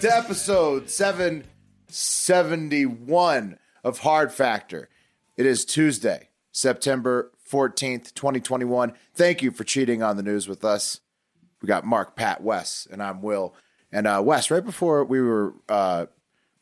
To episode 771 of Hard Factor. It is Tuesday, September 14th, 2021. Thank you for cheating on the news with us. We got Mark, Pat, Wes, and I'm Will. And uh, Wes, right before we were uh,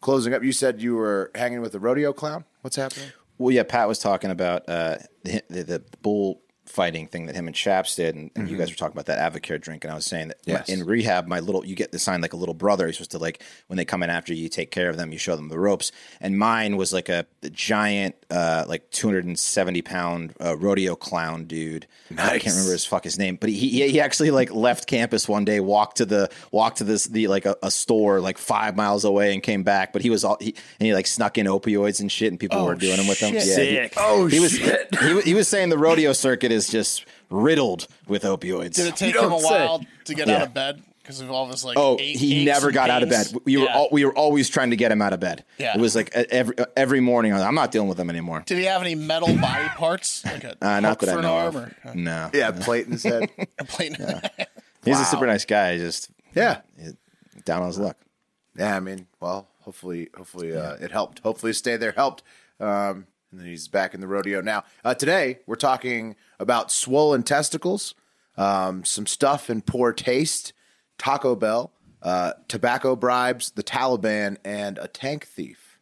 closing up, you said you were hanging with the rodeo clown. What's happening? Well, yeah, Pat was talking about uh, the, the, the bull fighting thing that him and Chaps did, and, and you guys were talking about that Avocare drink, and I was saying that my- Yes. in rehab, my little you get assigned like a little brother. You're supposed to like when they come in after you, you take care of them, you show them the ropes, and mine was like a, a giant, uh, like 270 pound uh, rodeo clown dude. I can't remember his fuck his name, but he, he he actually like left campus one day, walked to the walked to this the like a, a store like five miles away, and came back. But he was all he and he like snuck in opioids and shit, and people were doing him with him. shit. Yeah, he-. Oh, he was he, he was saying the rodeo circuit is just riddled with opioids. Did it take him a don't say. while to get Yeah. out of bed because of all this like? Oh, ache- he never and got out of bed. pains? We were all, we were always trying to get him out of bed. Yeah. It was like every every morning. I'm not dealing with him anymore. Did he have any metal body parts? Like a Uh, not hook that I for an know arm of. or uh, No. Yeah, plate in his head. a plate? He's Wow. a super nice guy. Just yeah. down on his luck. Yeah, I mean, well, hopefully, hopefully uh, it helped. Hopefully, stay there helped. Um, and then he's back in the rodeo now. Uh, today, we're talking about swollen testicles, um, some stuff in poor taste, Taco Bell, uh, tobacco bribes, the Taliban, and a tank thief.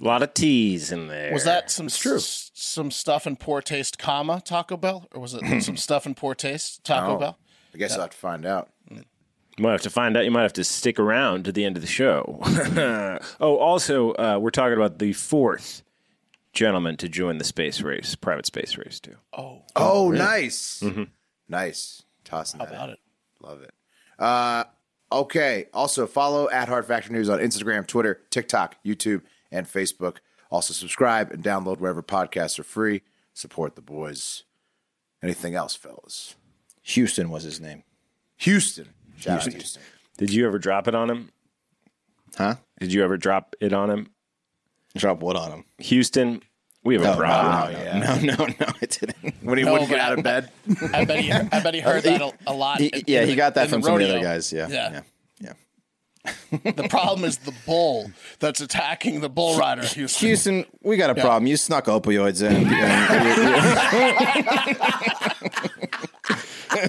A lot of T's in there. Was that some true. s- some stuff in poor taste, comma Taco Bell, or was it some stuff in poor taste Taco Oh. Bell? I guess I'll have to find out. You might have to find out. You might have to stick around to the end of the show. oh, also, uh, we're talking about the fourth gentleman to join the space race, private space race, too. Oh, Oh, nice, nice. Tossing how that about in. it? Love it. Uh, okay. Also, follow at Hard Factor News on Instagram, Twitter, TikTok, YouTube, and Facebook. Also, subscribe and download wherever podcasts are free. Support the boys. Anything else, fellas? Houston was his name. Houston. Shout out Houston. Did you ever drop it on him? Huh? Did you ever drop it on him? Drop what on him? Houston, we have a problem. no, no, no, no, no, I didn't. When he No, wouldn't get but- out of bed. I bet he, I bet he heard that a, a lot. He- in- yeah, in he the- got that in from the some of the rodeo. other guys. Yeah, Yeah. yeah, yeah. The problem is the bull that's attacking the bull rider. Houston. Houston, we got a problem. You snuck opioids in.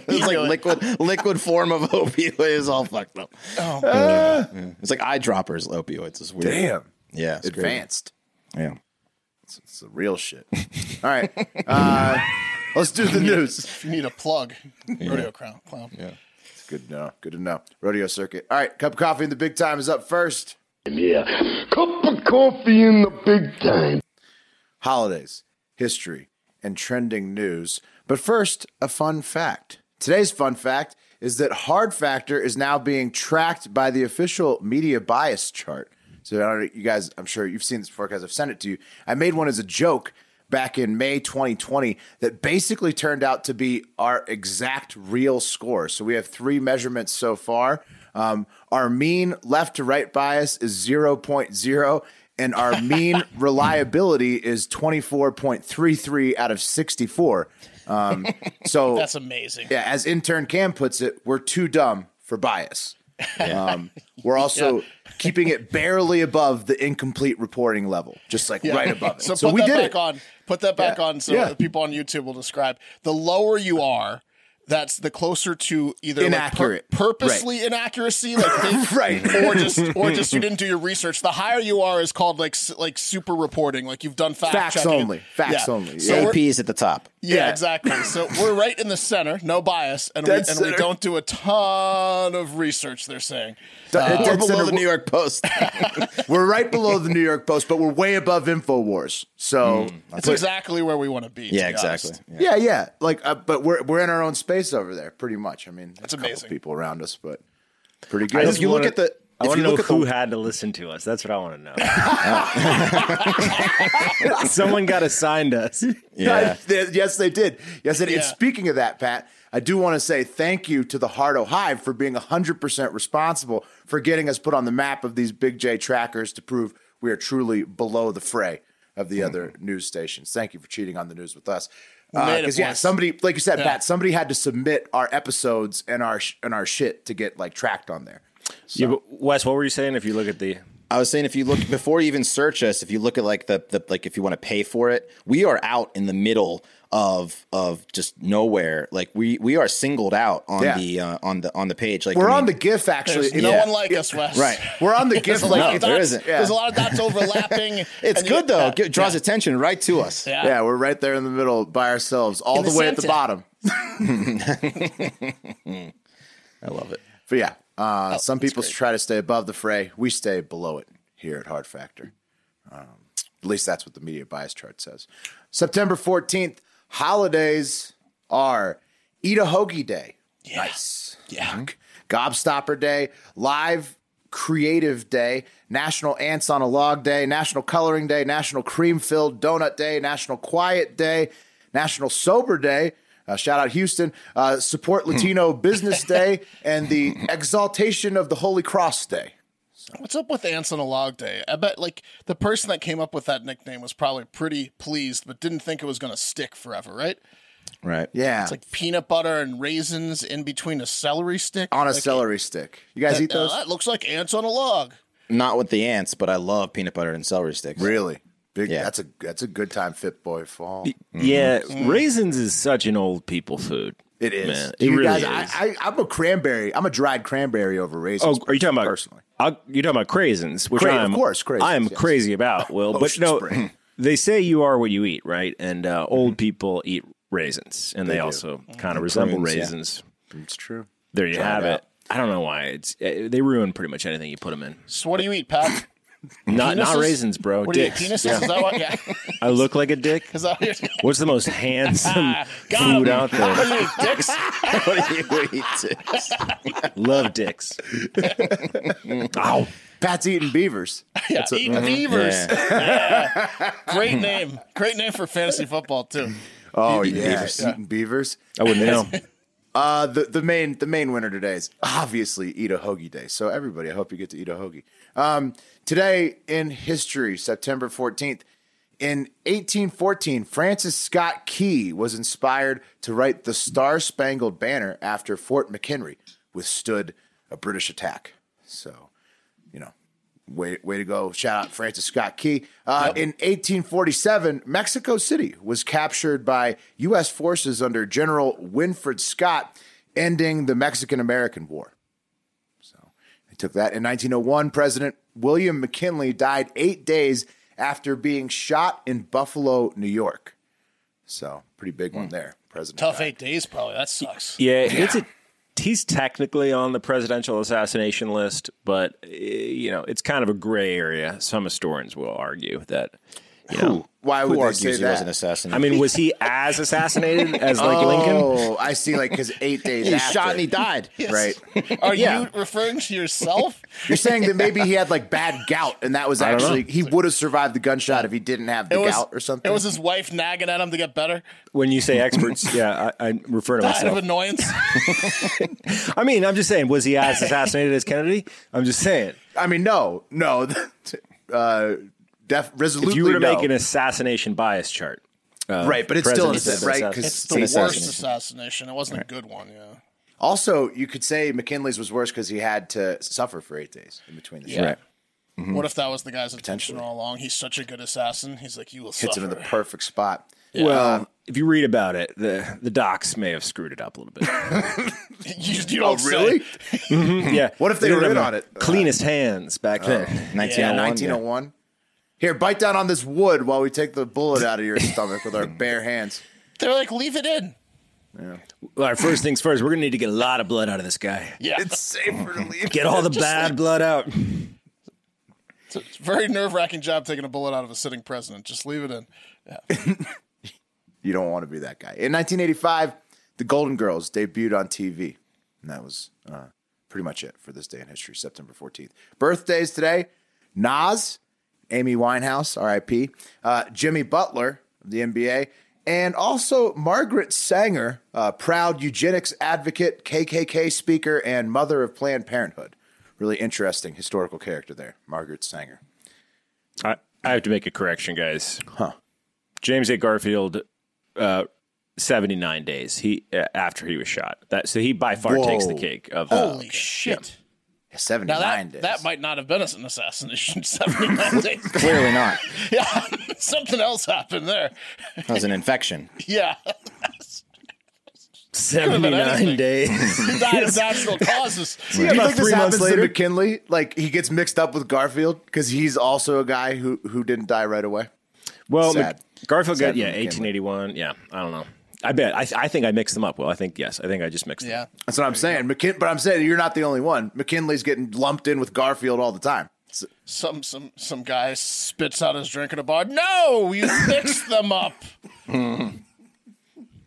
it's like liquid, liquid form of opioid is all fucked up. Oh, Yeah. It's like eyedroppers opioids. It's weird. Damn. Yeah, it's crazy. Advanced. Yeah. It's the real shit. All right. Uh, let's do the news. if you need a plug, rodeo crown clown. Yeah. Good to know. Good to know. Rodeo circuit. All right. Cup of coffee in the big time is up first. Yeah, cup of coffee in the big time. holidays, history, and trending news. But first, a fun fact. Today's fun fact is that Hard Factor is now being tracked by the official media bias chart. So, I don't you guys, I'm sure you've seen this before because I've sent it to you. I made one as a joke back in May 2020 that basically turned out to be our exact real score. So, we have three measurements so far. Um, our mean left to right bias is 0.0 and our mean reliability is 24.33 out of 64. Um, so That's amazing. yeah, as intern Cam puts it, we're too dumb for bias. Um, we're also keeping it barely above the incomplete reporting level, just like Yeah. right above it. So, So, put we that did back it. on. Put that back Yeah. on so Yeah. the people on YouTube will describe. The lower you are, that's the closer to either like, Inaccurate. purposely inaccuracy, like they, Right. or just or just you didn't do your research. The higher you are is called like like super reporting, like you've done fact Facts checking. only. Facts only. So AP is at the top. yeah, Yeah. exactly. So we're right in the center, no bias, and we, and we don't do a ton of research. They're saying. Dead We're below center, the New York Post. We're right below the New York Post, but we're way above Infowars. So It's exactly where we want to be. to yeah, be exactly. Yeah. yeah, yeah. Like, uh, but we're we're in our own space over there, pretty much. I mean, That's a couple amazing. people around us, but pretty good. just If you look wanna- at the- I want to know look at the- who had to listen to us. That's what I want to know. Someone got assigned us. Yeah. They- yes, they did. Yes, they did. And Yeah. speaking of that, Pat, I do want to say thank you to the Hardo Hive for being 100% responsible for getting us put on the map of these Big J trackers to prove we are truly below the fray of the mm-hmm. other news stations. Thank you for cheating on the news with us. Uh, made it, Because yeah, somebody, like you said, Yeah. Pat, somebody had to submit our episodes and our sh- and our shit to get like tracked on there. Yeah, but Wes, what were you saying? If you look at the I was saying if you look before you even search us, if you look at like the, the like if you want to pay for it, we are out in the middle of of just nowhere. Like we we are singled out on Yeah. the uh, on the on the page. Like We're I on the GIF actually. There's You no know, one like us, Wes. Right. We're on the GIF a like No, of there dots. isn't. Yeah. There's a lot of dots overlapping. it's and you- good though. yeah, It draws yeah. attention right to us. Yeah. Yeah, we're right there in the middle by ourselves, all In the, the way at the bottom. I love it. But yeah, uh, some people great. try to stay above the fray. We stay below it here at Hard Factor. Um, at least that's what the media bias chart says. September 14th, holidays are Eat a Hoagie Day. Nice. Yeah. Gobstopper Day, Live Creative Day, National Ants on a Log Day, National Coloring Day, National Cream Filled Donut Day, National Quiet Day, National Sober Day. Uh, shout out Houston. Uh, Support Latino Business Day and the Exaltation of the Holy Cross Day. What's up with ants on a log day? I bet like the person that came up with that nickname was probably pretty pleased, but didn't think it was going to stick forever, right? Right. Yeah, It's like peanut butter and raisins in between a celery stick on a Like, celery stick. You guys that- eat uh, those? that looks like ants on a log. Not with the ants, but I love peanut butter and celery sticks. really? Big. Yeah. That's a that's a good time, fit boy fall. yeah, raisins is such an old people food. It is. Man, it you really guys, is. I, I, I'm a cranberry. I'm a dried cranberry over raisins. Oh, are you talking about personally? I'll, you're talking about craisins, which Cra- of I'm, course, craisins, I am yes. crazy about. Will, but no, spray. they say you are what you eat, right? And uh, old people eat raisins, and they, do. also kind of resemble prunes, yeah. raisins. It's true. There you Try it have out. it. I don't know why it's uh, they ruin pretty much anything you put them in. So what do you eat, Pat? Not not raisins, bro. What do you eat? Dicks. Penises? Is that what? Yeah. I look like a dick. Is that what you're What's the most handsome Got food 'em. out What there? do you dicks? what do you eat? Love dicks. Ow. Pat's eating beavers. Yeah, eat mm-hmm. beavers. Yeah. Great name. Great name for fantasy football too. Oh Eating yeah, beavers. eating beavers. I wouldn't know. Uh, the the main the main winner today is obviously eat a hoagie day. So everybody, I hope you get to eat a hoagie. Um, today in history, September fourteenth, in 1814, Francis Scott Key was inspired to write the Star Spangled Banner after Fort McHenry withstood a British attack. So, way way to go! Shout out Francis Scott Key. Uh, In 1847, Mexico City was captured by U.S. forces under General Winfield Scott, ending the Mexican American War. So they took that. In 1901, President William McKinley died eight days after being shot in Buffalo, New York. So pretty big one there. President Tough died. eight days, probably. That sucks. Yeah, it's a. He's technically on the presidential assassination list, but uh, you know it's kind of a gray area. Some historians will argue that. You know, Why Who would they argues say he that? wasn't assassinated? I mean, was he as assassinated as like Lincoln? Oh, I see. Like because eight days he after, shot and he died. right? Are Yeah. you referring to yourself? You're saying that maybe he had like bad gout, and that was actually he would have survived the gunshot if he didn't have the was gout or something. It was his wife nagging at him to get better. When you say experts, yeah, I, I refer to Out of myself. annoyance. I mean, I'm just saying, was he as assassinated as Kennedy? I'm just saying. I mean, no, no, uh, def, resolutely If you were to no. make an assassination bias chart, uh, right, but it's still presidents innocent, right? assassinated. Because It's the worst assassination. assassination. It wasn't a good one. Yeah. also you could say McKinley's was worse because he had to suffer for eight days in between the Yeah. shots. Right. Mm-hmm. What if that was the guy's intention all along? He's such a good assassin. He's like, you will Hits suffer. him in the perfect spot. Well, uh, if you read about it, the the docs may have screwed it up a little bit. you, you oh, don't really? say. Mm-hmm. yeah. What if they didn't were have in on it? Cleanest hands back oh, then. 1901. Yeah, yeah. 1901. Here, bite down on this wood while we take the bullet out of your stomach with our bare hands. They're like, leave it in. Yeah. All right, first things first, we're gonna need to get a lot of blood out of this guy. Yeah. It's safer to leave. It. Get all the bad blood out. It's a very nerve wracking job taking a bullet out of a sitting president. Just leave it in. Yeah. you don't want to be that guy. In 1985, The Golden Girls debuted on TV. And that was uh, pretty much it for this day in history, September 14th. Birthdays today Nas, Amy Winehouse, RIP, uh, Jimmy Butler of the NBA, and also Margaret Sanger, uh, proud eugenics advocate, KKK speaker, and mother of Planned Parenthood. Really interesting historical character there, Margaret Sanger. I, I have to make a correction, guys. Huh. James A. Garfield, uh, seventy nine days he uh, after he was shot. That so he by far takes the cake of Holy shit. 79 that, days. that might not have been an assassination 79 days. Clearly not. Yeah. Something else happened there. That was an infection. Yeah. seventy nine days. He died of natural causes. Do you think this three months happens later- to McKinley? Like he gets mixed up with Garfield because he's also a guy who who didn't die right away. Well, Sad. Mc- Garfield Sad got yeah, eighteen eighty one. Yeah, I don't know. I bet. I, I think I mixed them up. Well, I think yes. I think I just mixed them. Yeah. That's what I'm saying. McKin- but I'm saying you're not the only one. McKinley's getting lumped in with Garfield all the time. So- Some some some guy spits out his drink in a bar. No, you mixed them up.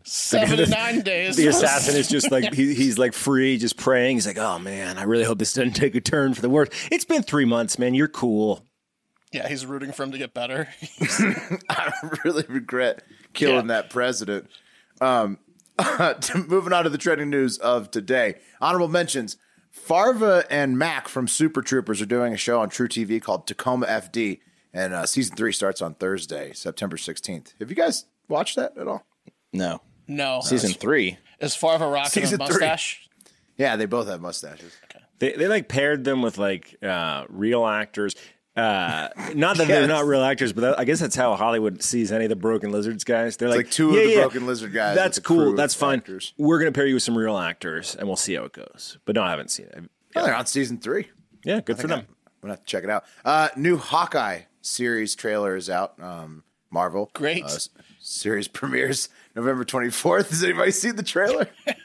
Seventy nine days. The assassin is just like he, he's like free, just praying. He's like, "Oh man, I really hope this doesn't take a turn for the worse." It's been three months, man. You're cool. Yeah, he's rooting for him to get better. I really regret killing Yeah. that president. Um, moving on to the trending news of today. Honorable mentions: Farva and Mac from Super Troopers are doing a show on truTV called Tacoma FD, and uh, season three starts on Thursday, September 16th. Have you guys watched that at all? No. No. Season three. Is Farva rocking a Season three. mustache? Yeah, they both have mustaches. They they like paired them with like uh, real actors. Uh, not that they're not real actors, but that, I guess that's how Hollywood sees any of the Broken Lizards guys. They're like, like two of the Broken Lizard guys That's with the crew cool. That's fine. actors. We're gonna pair you with some real actors, and we'll see how it goes. But no, I haven't seen it. Oh, they're on season three. Yeah, good for them. I'm gonna have to check it out. Uh, new Hawkeye series trailer is out. Um, Marvel. Great. Uh, series premieres November 24th. Has anybody seen the trailer?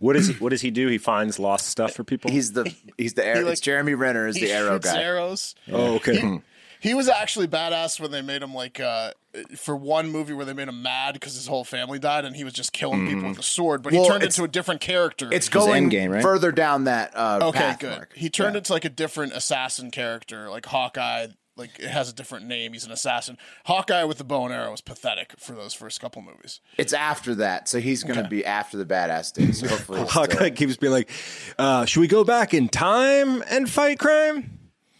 What does he What does he do? He finds lost stuff for people. he's the he's the arrow. like- it's Jeremy Renner is He the arrow shoots guy. arrows. oh, okay. He was actually badass when they made him like uh, for one movie where they made him mad because his whole family died and he was just killing people with a sword. But he turned into a different character. It's was going Endgame, right? further down that uh, okay, path, good. Mark. He turned Yeah. into like a different assassin character, like Hawkeye. Like it has a different name. He's an assassin. Hawkeye with the bow and arrow was pathetic for those first couple movies. It's after that, so he's going to be after the badass days. So hopefully, Hawkeye still- keeps being like, uh, "Should we go back in time and fight crime?"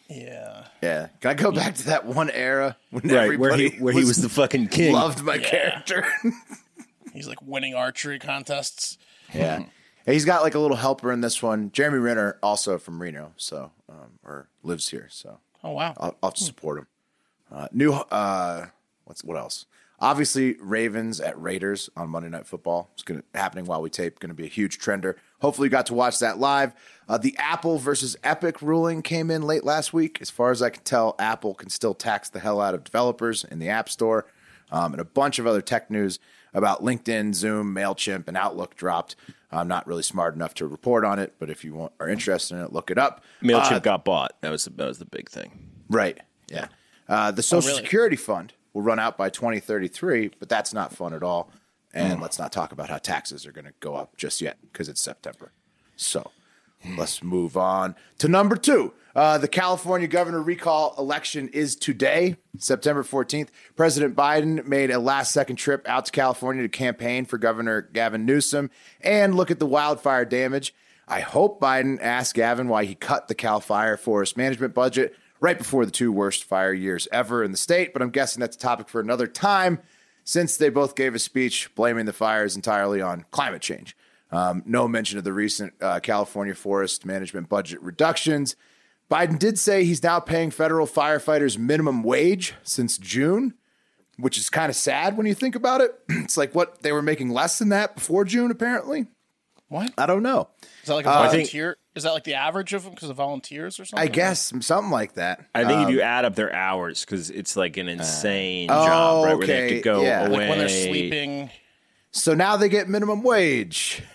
Yeah. yeah. Can I go back to that one era when Right, where he everybody where he was the fucking king. loved my character? He's like winning archery contests. Yeah. Hey, He's got like a little helper in this one. Jeremy Renner, also from Reno, so um, or lives here, so Oh wow. I'll, I'll have to support him. Uh, new, uh, what's what else? Obviously, Ravens at Raiders on Monday Night Football. It's going to happening while we tape. Going to be a huge trender. Hopefully, you got to watch that live. Uh, the Apple versus Epic ruling came in late last week. As far as I can tell, Apple can still tax the hell out of developers in the App Store, um, and a bunch of other tech news about LinkedIn, Zoom, Mailchimp, and Outlook dropped. I'm not really smart enough to report on it, but if you want, are interested in it, look it up. Mailchimp Uh, got bought. That was that was the big thing. Right. Yeah. Uh, the Social really? Security Fund will run out by 2033, but that's not fun at all. And let's not talk about how taxes are going to go up just yet because it's September. So let's move on to number two. Uh, the California governor recall election is today, September 14th. President Biden made a last second trip out to California to campaign for Governor Gavin Newsom and look at the wildfire damage. I hope Biden asked Gavin why he cut the Cal Fire Forest Management budget right before the two worst fire years ever in the state, but I'm guessing that's a topic for another time since they both gave a speech blaming the fires entirely on climate change. Um, no mention of the recent uh, California forest management budget reductions. Biden did say he's now paying federal firefighters minimum wage since June, which is kind of sad when you think about it. It's like what they were making less than that before June, apparently. What I don't know. is that like a think- volunteer? is that like the average of them because of volunteers or something? I guess something like that. I think Um, if you add up their hours, because it's like an insane oh, job, right? Where they have to go yeah. away like when they're sleeping. So now they get minimum wage.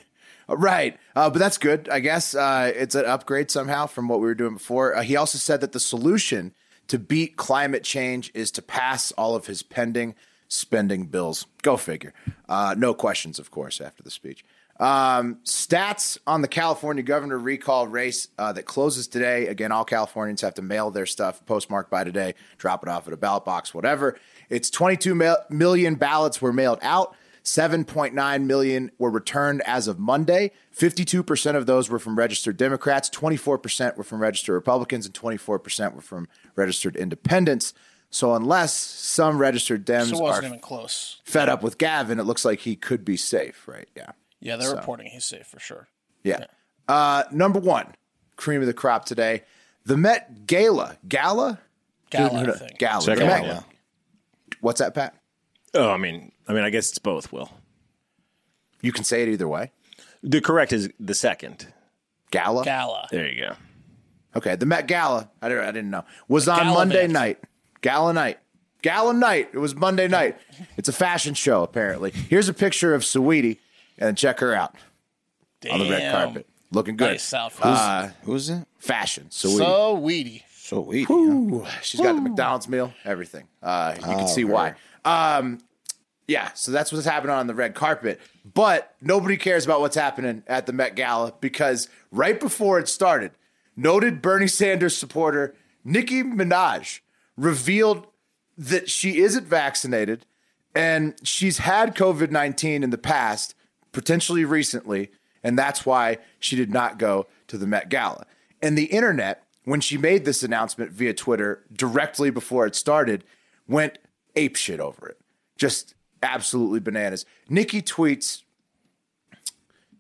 Right. Uh, but that's good, I guess. Uh, it's an upgrade somehow from what we were doing before. Uh, he also said that the solution to beat climate change is to pass all of his pending spending bills. Go figure. Uh, no questions, of course, after the speech. Um, stats on the California governor recall race uh, that closes today. Again, all Californians have to mail their stuff postmarked by today, drop it off at a ballot box, whatever. It's 22 mil- million ballots were mailed out. 7.9 million were returned as of Monday. 52% of those were from registered Democrats, 24% were from registered Republicans, and 24% were from registered independents. So, unless some registered Dems So are wasn't even close. fed up with Gavin, it looks like he could be safe, right? Yeah. Yeah, they're reporting he's safe for sure. Yeah. Uh, number one, cream of the crop today, the Met Gala. Gala? Gala, I think. Gala. Second The one, Met- What's that, Pat? Oh, I mean, I mean, I guess it's both. Will You can say it either way. the correct is the second? Gala. Gala. There you go. Okay, the Met Gala. I didn't, I didn't know was on Gallivant. Monday night. Gala night. Gala night. It was Monday night. It's a fashion show apparently. Here's a picture of Saweetie, and check her out on the red carpet, looking good. Nice outfit. Uh, Who's it? fashion. Saweetie. so weedy. So weedy. Ooh, she's got the McDonald's meal, everything. Uh, you can see why. Um, yeah, so that's what's happening on the red carpet. But nobody cares about what's happening at the Met Gala because right before it started, noted Bernie Sanders supporter Nicki Minaj revealed that she isn't vaccinated and she's had COVID 19 in the past, potentially recently, and that's why she did not go to the Met Gala. And the internet, when she made this announcement via Twitter directly before it started, went apeshit over it. Just absolutely bananas. Nicki tweets,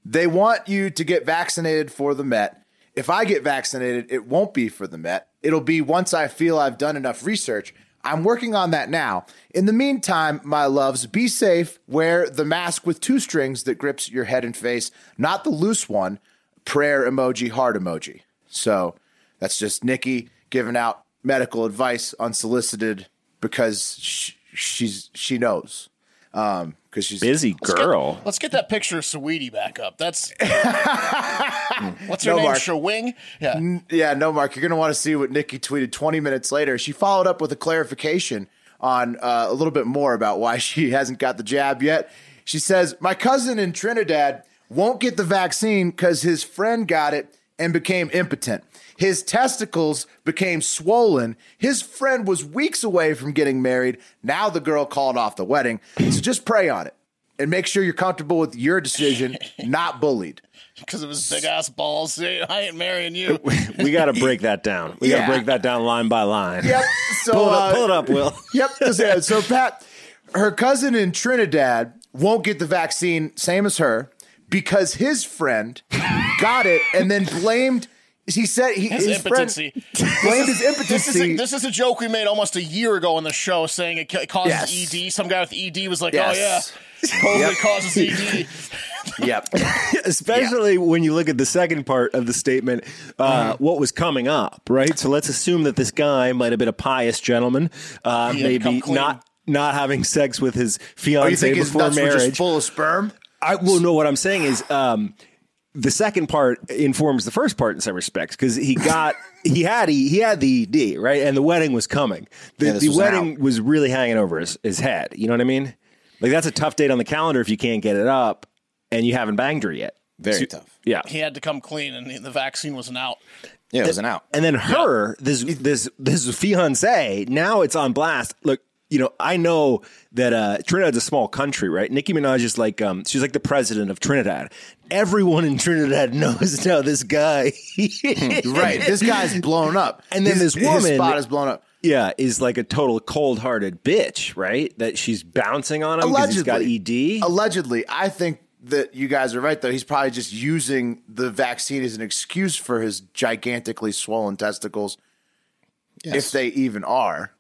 they want you to get vaccinated for the Met. If I get vaccinated, it won't be for the Met. It'll be once I feel I've done enough research. I'm working on that now. In the meantime, my loves, be safe. Wear the mask with two strings that grips your head and face, not the loose one. Prayer emoji, heart emoji. So that's just Nicki giving out medical advice unsolicited because sh- she's she knows. Um, because she's Busy girl. Let's get that picture of Saweetie back up. That's what's her No, name? Mark. Shawing. Yeah. Yeah, no, Mark, you're going to want to see what Nicki tweeted 20 minutes later. She followed up with a clarification on uh, a little bit more about why she hasn't got the jab yet. She says, My cousin in Trinidad won't get the vaccine because his friend got it and became impotent. His testicles became swollen. His friend was weeks away from getting married. Now the girl called off the wedding. So just pray on it and make sure you're comfortable with your decision, not bullied. Because of his big ass balls. Say, I ain't marrying you. We got to break that down. We got to break that down line by line. Yep. So, Pull it uh, up, pull it up, Will. Yep. So, so Pat, her cousin in Trinidad won't get the vaccine, same as her, because his friend got it and then blamed. He said he, His, his, friend impotency. blamed his This is, a, impotency. this is a joke we made almost a year ago on the show saying it ca- causes Yes. ED. Some guy with ED was like, Yes. oh, yeah, COVID Yep. causes E ED. yep. Especially when you look at the second part of the statement, uh, Mm-hmm. what was coming up, right? So let's assume that this guy might have been a pious gentleman, uh, He had come maybe not not having sex with his Oh, you fiance think his before nuts were marriage. just full of sperm? I well, know What I'm saying is, um, the second part informs the first part in some respects because he got he had he, he had the ED right, and the wedding was coming. The, Yeah, the was wedding out. was really hanging over his, his head. You know what I mean? Like that's a tough date on the calendar if you can't get it up and you haven't banged her yet. Very So- tough. Yeah. he had to come clean, and the vaccine wasn't out. Yeah, it was an out. And then her, this this this fiance, now it's on blast. Look, you know, I know that uh, Trinidad's a small country, right? Nicki Minaj is like, um, she's like the president of Trinidad. Everyone in Trinidad knows now this guy. Right. This guy's blown up. And then His- this woman- his spot is blown up. yeah, is like a total cold-hearted bitch, right? That she's bouncing on him because he's got ED. Allegedly, I think that you guys are right. Though he's probably just using the vaccine as an excuse for his gigantically swollen testicles, if they even are.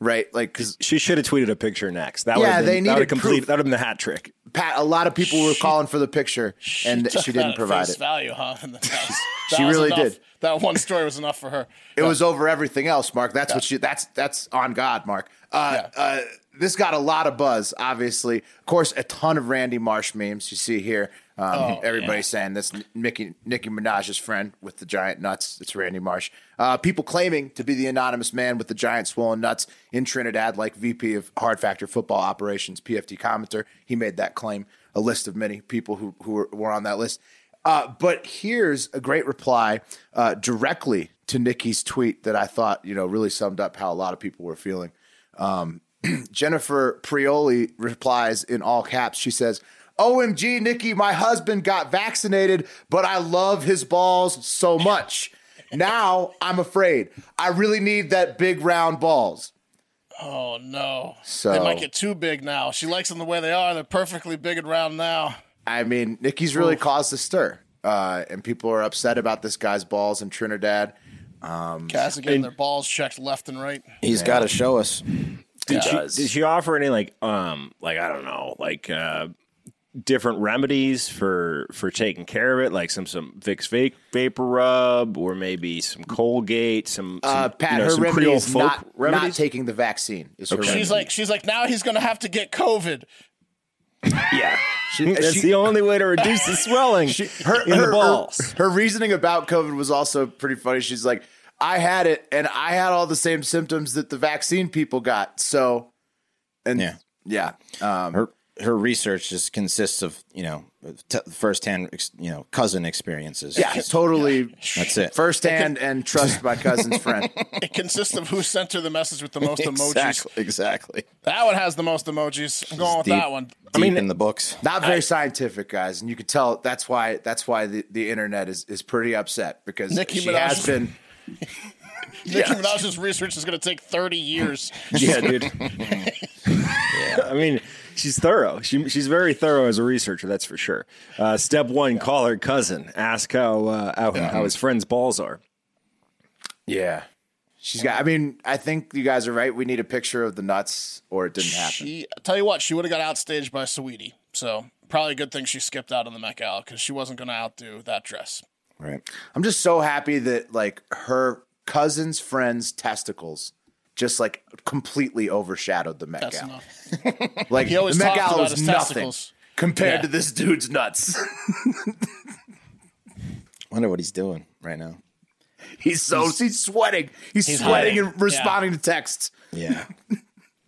Right? Like because She should have tweeted a picture next. That Yeah, would have they been, that would needed have complete. proof. That would have been the hat trick. Pat, a lot of people were calling for the picture, and she didn't provide face it. Value, huh? And that was- She that was really enough. did. That one story was enough for her. It was over everything else, Mark. That's what she. That's that's on God, Mark. Uh, Yeah. uh, this got a lot of buzz. Obviously, of course, a ton of Randy Marsh memes. You see here, um, Oh, everybody yeah. saying this Nicki Nicki Minaj's friend with the giant nuts. It's Randy Marsh. Uh, people claiming to be the anonymous man with the giant swollen nuts in Trinidad, like VP of Hard Factor Football Operations, PFT commenter. He made that claim. A list of many people who who were, were on that list. Uh, but here's a great reply uh, directly to Nicki's tweet that I thought you know really summed up how a lot of people were feeling. Um, Jennifer Prioli replies in all caps. She says, "OMG, Nicki, my husband got vaccinated, but I love his balls so much. Now I'm afraid. I really need that big round balls." Oh no! So- they might get too big now. She likes them the way they are. They're perfectly big and round now. I mean, Nicki's really caused a stir, uh, and people are upset about this guy's balls in Trinidad. Guys are getting their balls checked left and right. He's got to show us. Did she, did she offer any like um like I don't know like uh different remedies for for taking care of it like some some Vicks vape, vapor rub or maybe some Colgate some, some Uh, Pat, you know, her some remedy Creole is folk not, not taking the vaccine. Is her remedy. She's like, she's like, now he's gonna have to get COVID. yeah She- that's she- the only way to reduce the swelling her, in her- the balls Her, her reasoning about COVID was also pretty funny. She's like, I had it and I had all the same symptoms that the vaccine people got. So, and Yeah. yeah. Um, Her her research just consists of you know t- firsthand ex- you know cousin experiences. yeah, it's totally that's it. firsthand and trust my cousin's friend. It consists of who sent her the message with the most emojis. exactly. Exactly. That one has the most emojis. I'm going with Deep- that one. Deep mean, in the books. Not very scientific, guys, and you can tell that's why that's why the, the internet is, is pretty upset because Nicki she Minaj- has been. Nicki Minaj's research is going to take 30 years. yeah dude I mean she's thorough she, she's very thorough as a researcher that's for sure uh, step one call her cousin ask how uh, how, how his friend's balls are Yeah, she's got. I mean, I think you guys are right. We need a picture of the nuts, or it didn't happen. She, I tell you what, she would have got outstaged by Saweetie. So probably a good thing she skipped out on the Met Gala because she wasn't going to outdo that dress. Right. I'm just so happy that like her cousin's friend's testicles just like completely overshadowed the Met That's Gala. Like He always the Met talked Gala was nothing testicles. compared Yeah. to this dude's nuts. Wonder what he's doing right now. he's so he's, sweating. He's, He's sweating hiding. and responding to texts. Yeah.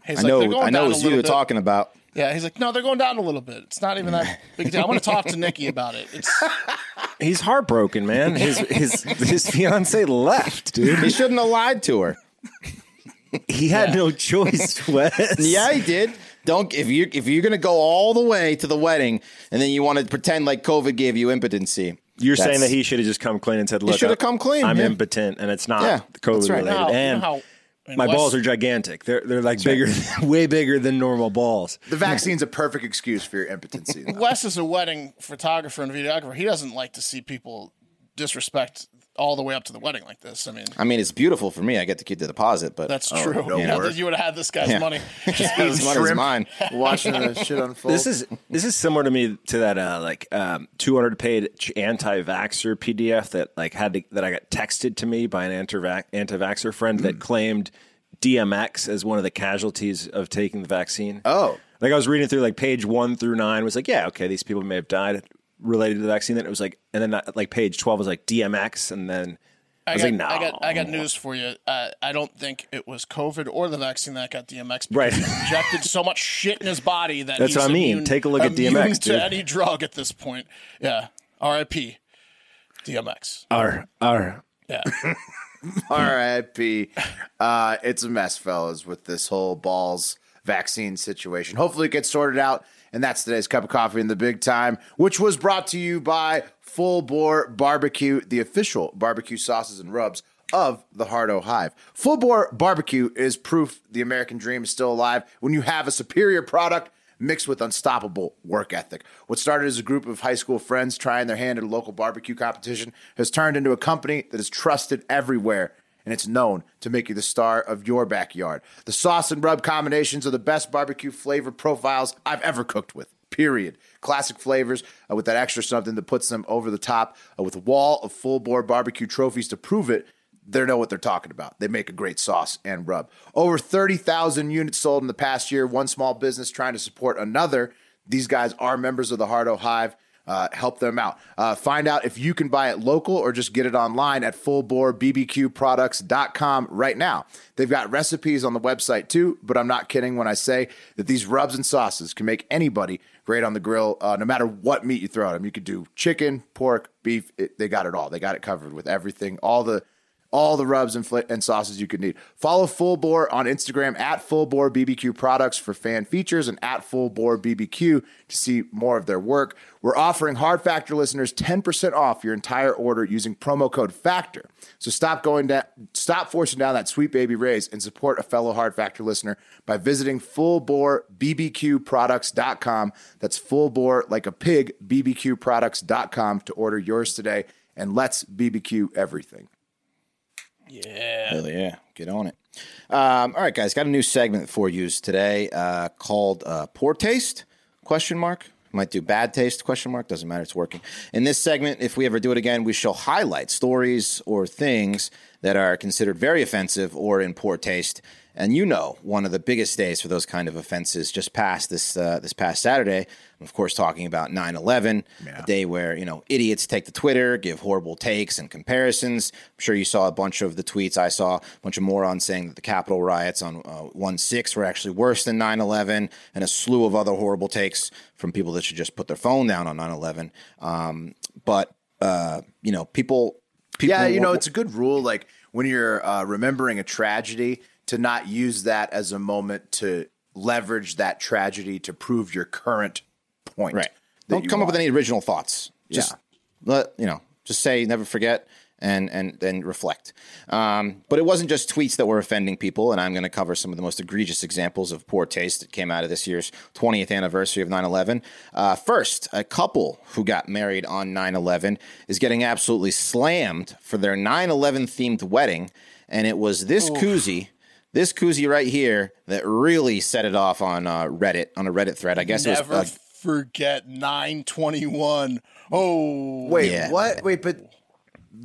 He's I know. "They're going I know. down It was you little were bit." talking about. Yeah, he's like, no, they're going down a little bit. It's not even that big deal. I want to talk to Nicki about it. It's He's heartbroken, man. His his his fiance left, dude. He shouldn't have lied to her. He had no choice, Wes. Yeah, he did. Don't if you if you're gonna go all the way to the wedding and then you want to pretend like COVID gave you impotency. You're saying that he should have just come clean and said, "Look, should have I- come clean, I'm yeah. impotent, and it's not Yeah, COVID that's right. related." Now, you know and how- my West- balls are gigantic. They're they're like bigger, way bigger than normal balls. The vaccine's a perfect excuse for your impotency. Wes is a wedding photographer and videographer. He doesn't like to see people disrespect all the way up to the wedding like this. I mean, I mean, it's beautiful for me. I get to keep the deposit, but that's true. no you know, you would have had this guy's Yeah. money. his money's Shrimp. mine. Watching the shit unfold. This is this is similar to me to that uh, like um, 200 page anti-vaxxer PDF that like had to, that I got texted to me by an anti anti-vaxxer friend that claimed DMX as one of the casualties of taking the vaccine. Oh. like I was reading through like page one through nine was like, yeah, okay, these people may have died related to the vaccine. that it was like, and then uh, like page 12 was like DMX, and then I, I was got, like, no, I got, I got news for you. Uh, I don't think it was COVID or the vaccine that got DMX. Right. he injected so much shit in his body that That's he's what I mean. immune- Take a look at DMX, to dude. any drug at this point. Yeah. R.I.P. DMX. R R. Yeah. R.I.P. Uh, it's a mess, fellas, with this whole balls vaccine situation. Hopefully, it gets sorted out. And that's today's cup of coffee in the big time, which was brought to you by Full Boar Barbecue, the official barbecue sauces and rubs of the Hardo Hive. Full Boar Barbecue is proof the American dream is still alive when you have a superior product mixed with unstoppable work ethic. What started as a group of high school friends trying their hand at a local barbecue competition has turned into a company that is trusted everywhere and it's known to make you the star of your backyard. The sauce and rub combinations are the best barbecue flavor profiles I've ever cooked with. Period. Classic flavors uh, with that extra something that puts them over the top uh, with a wall of full boar barbecue trophies to prove it they know what they're talking about. They make a great sauce and rub. Over 30,000 units sold in the past year. One small business trying to support another. These guys are members of the Hardo Hive. Uh, help them out. Uh, find out if you can buy it local or just get it online at fullboarbbqproducts.com right now. They've got recipes on the website too, but I'm not kidding when I say that these rubs and sauces can make anybody great on the grill, uh, no matter what meat you throw at them. You could do chicken, pork, beef. It, they got it all. They got it covered with everything. All the all the rubs and, fl- and sauces you could need. Follow Full Boar on Instagram at Full Boar BBQ Products for fan features and at Full Boar BBQ to see more of their work. We're offering Hard Factor listeners 10% off your entire order using promo code FACTOR. So stop going down, stop forcing down that Sweet Baby Ray's and support a fellow Hard Factor listener by visiting fullboarbbqproducts.com. That's full boar like a pig, bbqproducts.com to order yours today. And let's BBQ everything. Yeah. Hell yeah, get on it. Um, all right, guys, got a new segment for you today uh, called uh, "Poor Taste?" Question mark. Might do bad taste? Question mark. Doesn't matter. It's working. In this segment, if we ever do it again, we shall highlight stories or things that are considered very offensive or in poor taste. And you know, one of the biggest days for those kind of offenses just passed this uh, this past Saturday. I'm of course, talking about 9/11, Yeah. a day where you know idiots take to Twitter, give horrible takes and comparisons. I'm sure you saw a bunch of the tweets. I saw a bunch of morons saying that the Capitol riots on uh, 1/6 were actually worse than 9/11, and a slew of other horrible takes from people that should just put their phone down on 9/11. Um, but uh, you know, people, people, Yeah, you know, it's a good rule. Like when you're uh, remembering a tragedy, to not use that as a moment to leverage that tragedy to prove your current point. Right. Don't you come up with any original thoughts. Just Yeah. let you know. Just say never forget and and then reflect. Um, but it wasn't just tweets that were offending people, and I'm going to cover some of the most egregious examples of poor taste that came out of this year's 20th anniversary of 9/11. Uh, first, a couple who got married on 9/11 is getting absolutely slammed for their 9/11 themed wedding, and it was this koozie. This koozie right here that really set it off on uh, Reddit on a Reddit thread. I guess it Never was uh, forget 921. Oh, Wait, Yeah. what? Wait, but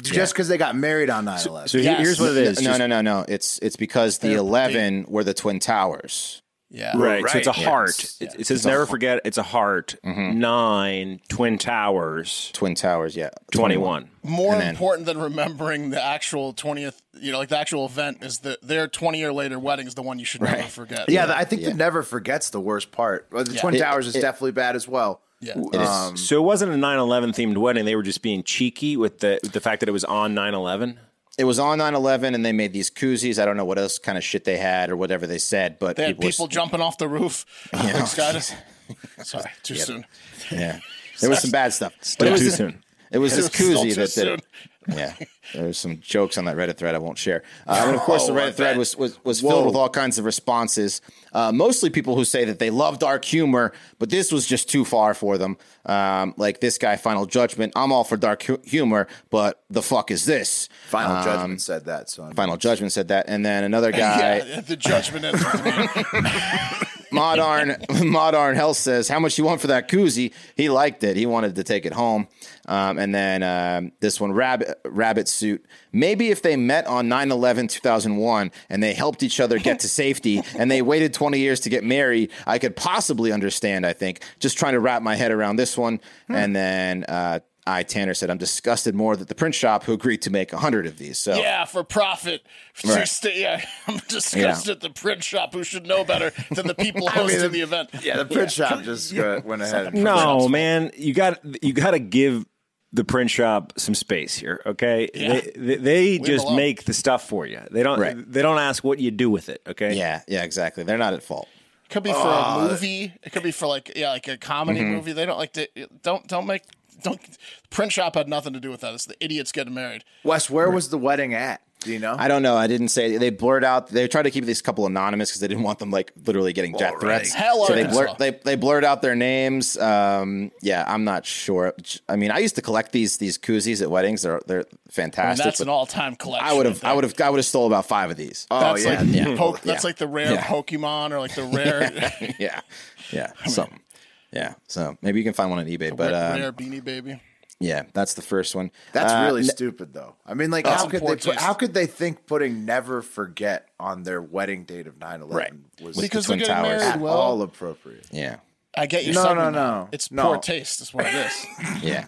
just because they got married on 9 11. So he- Yes. here's what it is. No, Just- no, no, no. It's it's because the They're- eleven were the twin towers. Yeah. Right. So it's a heart. yes. It, it says never forget. It's a heart. Mm-hmm. Nine twin towers. Twin towers, yeah. Twenty one. More then- important than remembering the actual 20th, you know, like the actual event is that their 20 year later wedding is the one you should never forget. yeah, the- I think the never forgets the worst part. Well, the Twin It- Towers is it- definitely bad as well. Yeah. It is. Um, so it wasn't a 9/11 themed wedding. They were just being cheeky with the with the fact that it was on 9/11. It was on 9-11 and they made these koozies. I don't know what else kind of shit they had or whatever they said, but They had were- people jumping off the roof. Like Scott- Sorry, too soon. yeah. There was some bad stuff. But it was too this, soon. It was this koozie that did it. Yeah, there's some jokes on that Reddit thread I won't share. Uh, and of course, the Oh, Reddit thread was was, was filled with all kinds of responses. Uh, mostly people who say that they love dark humor, but this was just too far for them. Um, like this guy, Final Judgment. I'm all for dark hu- humor, but the fuck is this? Final Um, Judgment said that. So Final Judgment said that, and then another guy. yeah, the judgment ends with me. Modern Modern Health says, "How much you want for that koozie?" He liked it. He wanted to take it home. Um, and then um, this one, Rabbit Rabbit Suit. Maybe if they met on 9-11, 2001 and they helped each other get to safety and they waited 20 years to get married, I could possibly understand, I think. Just trying to wrap my head around this one. And then uh, I, Tanner, said, I'm disgusted more that the print shop who agreed to make 100 of these. So Yeah, for profit. Right. Just, yeah, I'm disgusted Yeah. at the print shop who should know better than the people hosting the event. yeah, the print shop just uh, went ahead. No, man, you got you got to give the print shop some space here. Okay, Yeah. they, they, they just alone. make the stuff for you. They don't. Right. They don't ask what you do with it. Okay. yeah, yeah, exactly. They're not at fault. Could be for a movie. It could be for like yeah, like a comedy Mm-hmm. movie. They don't like to don't don't make don't print shop had nothing to do with that. It's the idiots getting married. Wes, where was the wedding at? Do you know? I don't know. I didn't say they blurred out. They tried to keep these couple anonymous because they didn't want them like literally getting death threats. Hell, so they Arkansas. blurred they, they blurred out their names. Um, yeah, I'm not sure. I mean, I used to collect these these koozies at weddings. They're they're I mean, fantastic. that's an all-time collection. I would have I would have I would have stole about five of these. Oh That's yeah. like yeah. po- that's Yeah. like the rare Yeah. Pokemon or like the rare, yeah, yeah, something. Yeah, so maybe you can find one on eBay, but rare, um, rare Beanie Baby. yeah, that's the first one. That's Uh, really ne- stupid, though. I mean, like, That's how could they? Put, how could they think putting "never forget" on their wedding date of 9-11 Right. was With Because the they're Twin Towers. married. at Well, all appropriate? Yeah, I get you. No, no, no. It's No. poor taste. Is what it is. yeah.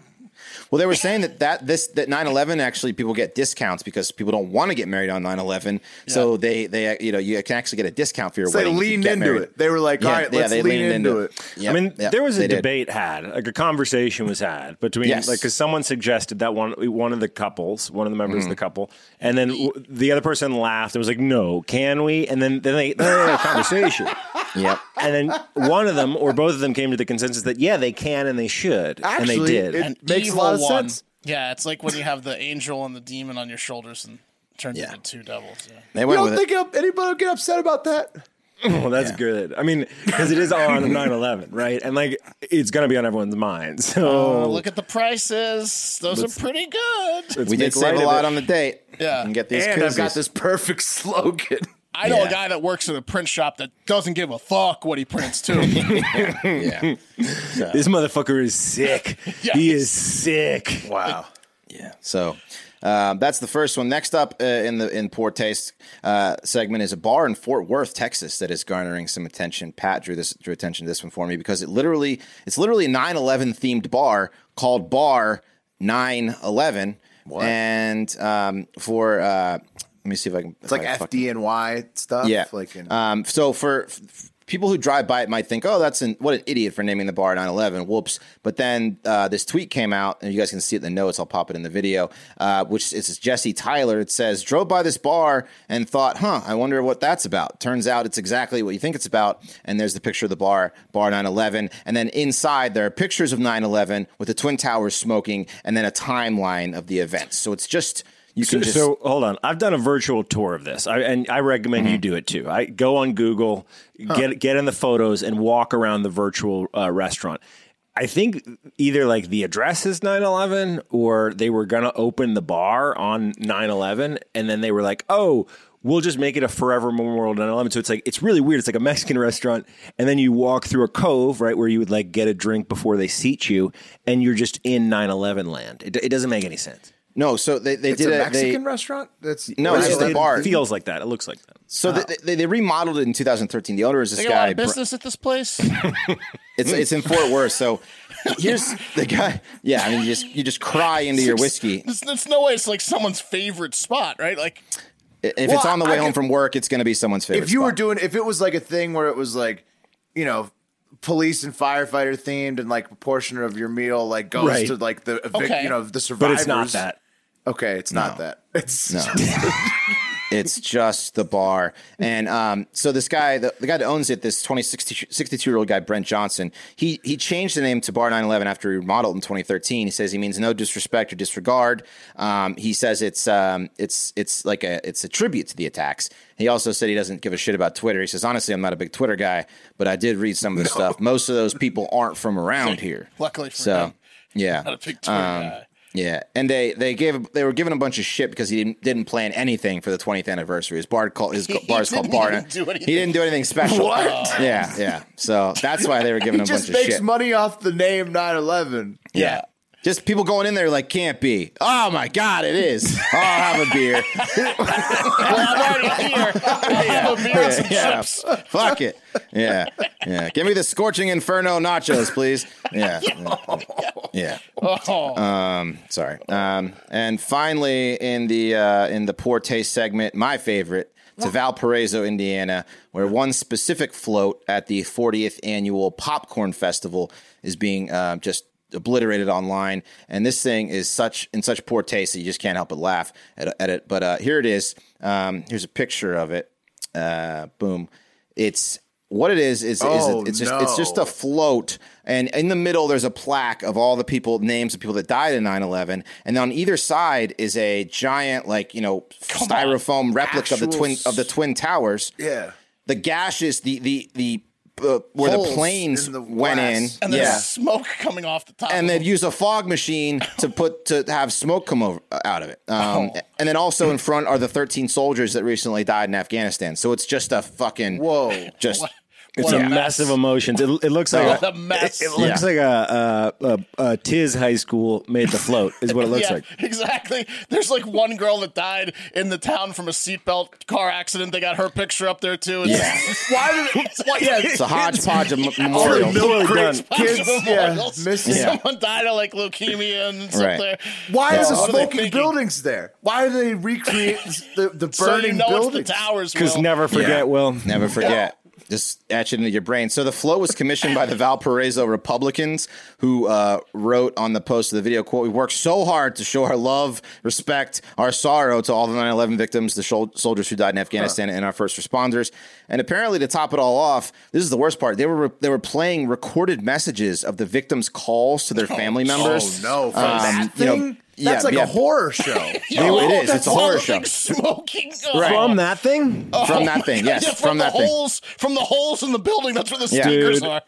Well, they were saying that that this that 9/11 actually people get discounts because people don't want to get married on 9/11. So they they you know you can actually get a discount for your So they wedding. if you leaned into married. it. They were like, Yeah, "All right, yeah, let's they lean leaned into, into it." Yep, I mean, yep, there was they a did. debate had, like a conversation was had between, Yes. like, because someone suggested that one one of the couples, one of the members Mm-hmm. of the couple, and then the other person laughed and was like, "No, can we?" And then then they, then they had a conversation, Yep. and then one of them or both of them came to the consensus that yeah, they can and they should, and they did. it- An makes a lot of one. sense. Yeah, it's like when you have the angel and the demon on your shoulders and turns Yeah. into two devils. Yeah. They You went don't with think it. it'll- anybody will get upset about that? well, that's good. I mean, because it is on 9/11, right? And like, it's gonna be on everyone's mind. So Oh, look at the prices; those are pretty good. let's We did make save light a of lot it. on the date. Yeah. and get these. and I've got koozies. this perfect slogan. I know Yeah. a guy that works at a print shop that doesn't give a fuck what he prints too. Yeah, This motherfucker is sick. He is sick. Wow. yeah. So. Um, that's the first one. Next up uh, in the in poor taste uh, segment is a bar in Fort Worth, Texas, that is garnering some attention. Pat drew this drew attention to this one for me because it literally it's literally a 9/11 themed bar called Bar 9/11, and um, for uh, let me see if I can. It's like FDNY stuff. Yeah. Like in, um, so for people who drive by it might think, oh, that's an what an idiot for naming the bar 911. Whoops. But then uh, this tweet came out, and you guys can see it in the notes. I'll pop it in the video, uh, which is Jesse Tyler. It says, drove by this bar and thought, huh, I wonder what that's about. Turns out it's exactly what you think it's about. And there's the picture of the bar, bar 911. And then inside, there are pictures of 911 with the Twin Towers smoking, and then a timeline of the events. So it's just. You So, can just so hold on. I've done a virtual tour of this, I, and I recommend Mm-hmm. you do it too. I go on Google, get get in the photos, and walk around the virtual uh, restaurant. I think either like the address is 9/11, or they were gonna open the bar on 9/11, and then they were like, oh. We'll just make it a forever memorial to 9/11. So it's like it's really weird. It's like a Mexican restaurant, and then you walk through a cove, right, where you would like get a drink before they seat you, and you're just in 9/11 land. It, it doesn't make any sense. No. So they, they it's did a a, they- Mexican restaurant. That's No, it's just a bar. It feels like that. It looks like that. So they, they, they remodeled it in 2013. The owner is this They got a lot guy. of business at this place. It's it's in Fort Worth. So here's the guy. Yeah, I mean, you just you just cry into your whiskey. There's, there's no way it's like someone's favorite spot, right? Like, If Well, it's on the way I home could- from work, it's going to be someone's favorite. if you were doing, if it was like a thing where it was like, you know, police and firefighter themed, and like a portion of your meal like goes Right. to like the evic- Okay. you know the survivors. But it's not that. Okay, it's not that. It's No. it's just the bar. And um, so this guy, the, the guy that owns it, this 20, 62 year old guy, Brent Johnson, he he changed the name to Bar 911 after he remodeled in 2013. He says he means no disrespect or disregard. Um, he says it's um, it's it's like a it's a tribute to the attacks. He also said he doesn't give a shit about Twitter. He says honestly, I'm not a big Twitter guy, but I did read some of the stuff. Most of those people aren't from around here. luckily for So him, yeah, not a big Twitter guy. Yeah, and they they gave they were given a bunch of shit because he didn't didn't plan anything for the 20th anniversary. His bar called his bar is called didn't Bar. even do anything. He didn't do anything special. What? Yeah, yeah. So that's why they were giving he him a bunch just of makes shit. money off the name 9/11. Yeah. Just people going in there like can't be. Oh my god, it is. Oh, I'll have a beer. Well, I'm already here. I have a beer and some yeah, chips. fuck it. Yeah, yeah. Give me the scorching inferno nachos, please. Yeah, yeah. Oh, Um, sorry. Um, and finally, in the uh, in the poor taste segment, my favorite to Valparaiso, Indiana, where one specific float at the 40th annual Popcorn Festival is being uh, just obliterated online. And this thing is such in such poor taste that you just can't help but laugh at, at it. But uh, here it is. Um, here's a picture of it. Uh, boom. It's what it is is, Oh, is it's just it's just a float, and in the middle there's a plaque of all the people names of people that died in 9-11. and on either side is a giant like you know Come styrofoam replica of the twin of the twin towers. Yeah. The gashes, the the the uh, where Holes the planes in the went in. And there's yeah, smoke coming off the top. and of they've them. used a fog machine to put to have smoke come over uh, out of it. Um, Oh. And then also in front are the 13 soldiers that recently died in Afghanistan. So it's just a fucking Whoa. just What- It's what a mess. mess of emotions. It, it looks like oh, a, a mess. It, it looks Yeah. like a, a, a, a Tiz high school made the float. Is what it looks yeah, like. exactly. There's like one girl that died in the town from a seatbelt car accident. They got her picture up there too. It's, Yeah. Why did it? Why, yeah, it's a hodgepodge of m- All the memorials. milk done. kids, yeah, missing. Yeah. Someone died of like leukemia and stuff Right. there. Why is Yeah. the What smoking thinking? buildings there? Why do they recreate the, the So burning you know buildings? it's the towers. Because never forget, Yeah. Will. Never forget. Just etch it into your brain. So the float was commissioned by the Valparaiso Republicans, who uh, wrote on the post of the video, "quote We worked so hard to show our love, respect, our sorrow to all the 9/11 victims, the shol- soldiers who died in Afghanistan, and our first responders." And apparently, to top it all off, this is the worst part. They were they were playing recorded messages of the victims' calls to their family members. Oh no! From Um, that you know, thing? yeah, That's like yeah. a horror show. Yo, it is. It's a horror show. Smoking oh. From that thing? From that thing, yes, Yeah, from, from, the that thing. holes, from the holes in the building. That's where the Yeah. speakers Dude. are.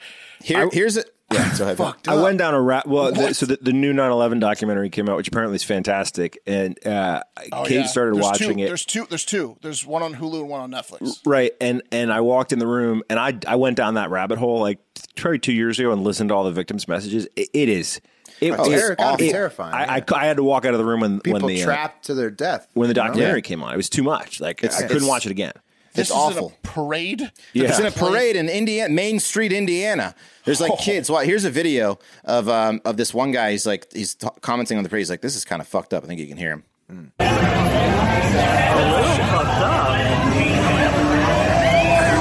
Here, here's it. Yeah, so ahead. Fucked I up. went down a rat. Well, the, so the, the new 9/11 documentary came out, which apparently is fantastic. And uh, Oh, Kate yeah. started There's watching two, it. There's two. There's two. There's one on Hulu and one on Netflix. Right, and and I walked in the room, and I I went down that rabbit hole like probably two years ago and listened to all the victims' messages. It, it is, it Oh, is it's gotta be it- terrifying, I, yeah. I, I had to walk out of the room when People when the uh, trapped to their death. when the you know? documentary came on. It was too much. Like It's- I couldn't watch it again. This It's is awful. In a parade. Yeah. It's in a parade in Indiana, Main Street, Indiana. There's like kids. Well, here's a video of um, of this one guy. He's like he's t- commenting on the parade. He's like, "This is kind of fucked up." I think you can hear him.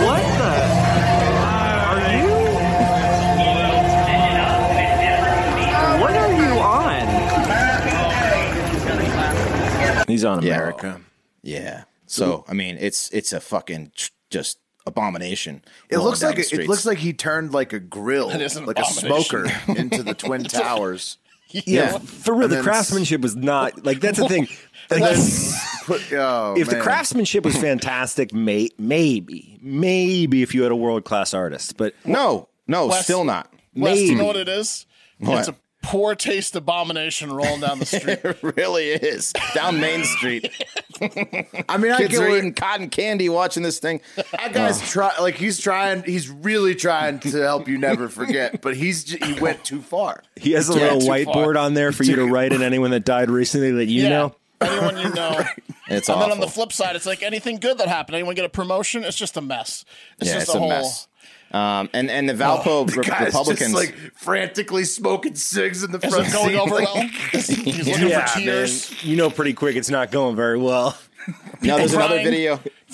What the? Are you? What are you on? He's on Yeah. America. Yeah. So mm-hmm. I mean, it's it's a fucking just abomination. It looks like the it, it looks like he turned like a grill, It is an like a smoker, into the twin towers. Yeah, for real, And the craftsmanship was not like that's the thing. Like, then put, oh, if the craftsmanship was fantastic, may, maybe, maybe if you had a world class artist, but no, no, Wes- still not. Wes, do you know what it is? What? It's a poor taste abomination rolling down the street. It really is down Main Street. I mean, I Kids get are eating cotton candy watching this thing. That guy's oh. try like he's trying. He's really trying to help you never forget, but he's j- he went too far. he has a Yeah, little too whiteboard far. on there for you to write in anyone that died recently that you yeah. know. Anyone you know. It's and awful. then on the flip side, it's like anything good that happened. Anyone get a promotion? It's just a mess. It's yeah, just it's a whole. mess. Um, and and the Valpo The Re- Republicans. just like frantically smoking cigs in the front it going over like- well? He's looking Yeah, for man, tears you know pretty quick it's not going very well. no, there's another crying.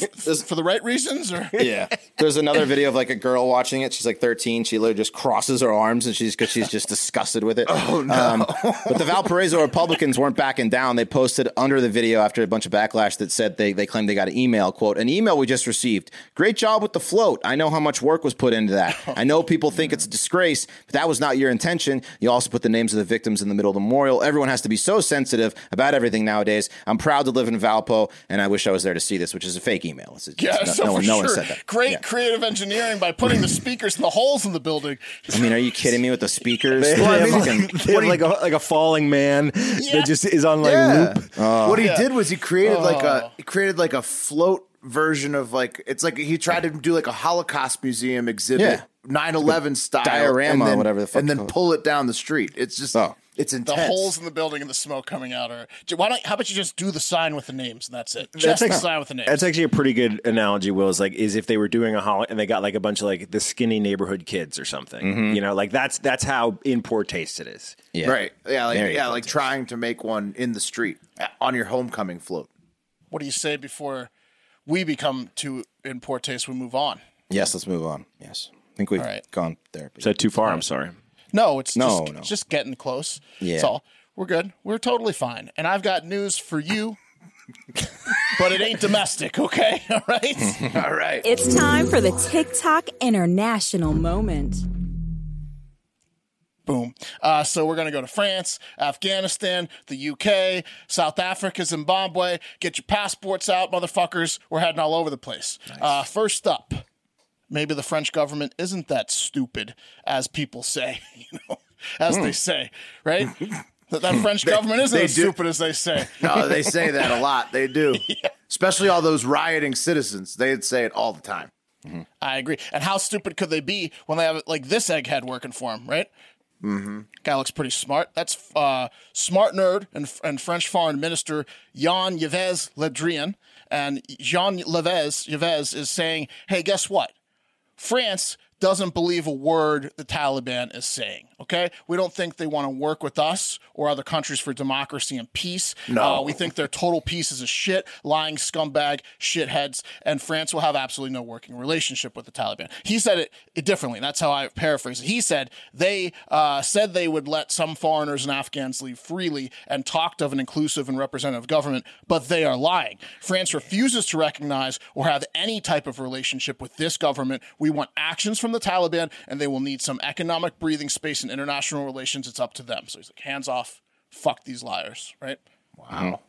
Video. for the right reasons, or Yeah. There's another video of like a girl watching it. She's like 13. She literally just crosses her arms and she's because she's just disgusted with it. Oh no! Um, but the Valparaiso Republicans weren't backing down. They posted under the video after a bunch of backlash that said they they claimed they got an email quote an email we just received. Great job with the float. I know how much work was put into that. I know people think it's a disgrace, but that was not your intention. You also put the names of the victims in the middle of the memorial. Everyone has to be so sensitive about everything nowadays. I'm proud to live in Valpo, and I wish I was there to see this, which is a fake email. It's, it's- yeah, no, so no for one, no sure. one said that. Great Yeah. creative engineering by putting the speakers in the holes in the building. I mean, are you kidding me with the speakers? They I have, mean, like, they have like a like a falling man Yeah. that just is on like Yeah. loop. Oh. what he Yeah. did was he created like Oh. a he created like a float version of like it's like he tried to do like a Holocaust museum exhibit, Yeah. 9/11 style Diorama, and then, whatever the fuck and then pull it down the street. It's just Oh. it's The holes in the building and the smoke coming out are. Why don't? How about you just do the sign with the names and that's it? That's Just the ex- sign with the names. That's actually a pretty good analogy. Will is like is if they were doing a holiday and they got like a bunch of like the skinny neighborhood kids or something. Mm-hmm. You know, like that's that's how in poor taste it is. Yeah. Right. Yeah, like There yeah, go. like trying to make one in the street on your homecoming float. what do you say before we become too in poor taste? We move on. Yes, let's move on. Yes. I think we've All right. gone there. Is that too far? I'm sorry. No, it's No, just, no. just getting close. Yeah. That's all. We're good. We're totally fine. And I've got news for you. but it ain't domestic. Okay, all right. All right. It's time for the TikTok International Moment. Boom. Uh, so we're going to go to France, Afghanistan, the UK, South Africa, Zimbabwe. Get your passports out, motherfuckers. We're heading all over the place. Uh, first up, maybe the French government isn't that stupid as people say, you know, as they say, right? that, that French government isn't as do- stupid as they say. No, they say that a lot. They do. Especially all those rioting citizens. They'd say it all the time. I agree. And how stupid could they be when they have like this egghead working for them, right? Mm-hmm. Guy looks pretty smart. That's uh, smart nerd and, and French foreign minister Jean Yves Le Drian. And Jean Yves, Yves is saying, hey, guess what? France doesn't believe a word the Taliban is saying. Okay, we don't think they want to work with us or other countries for democracy and peace. No. Uh, we think they're total pieces of shit, lying scumbag shitheads, and France will have absolutely no working relationship with the Taliban. He said it, it differently. That's how I paraphrase it. He said they uh, said they would let some foreigners and Afghans leave freely and talked of an inclusive and representative government, but they are lying. France refuses to recognize or have any type of relationship with this government. We want actions from the Taliban, and they will need some economic breathing space in international relations. It's up to them. So he's like, hands off. Fuck these liars, right? Wow.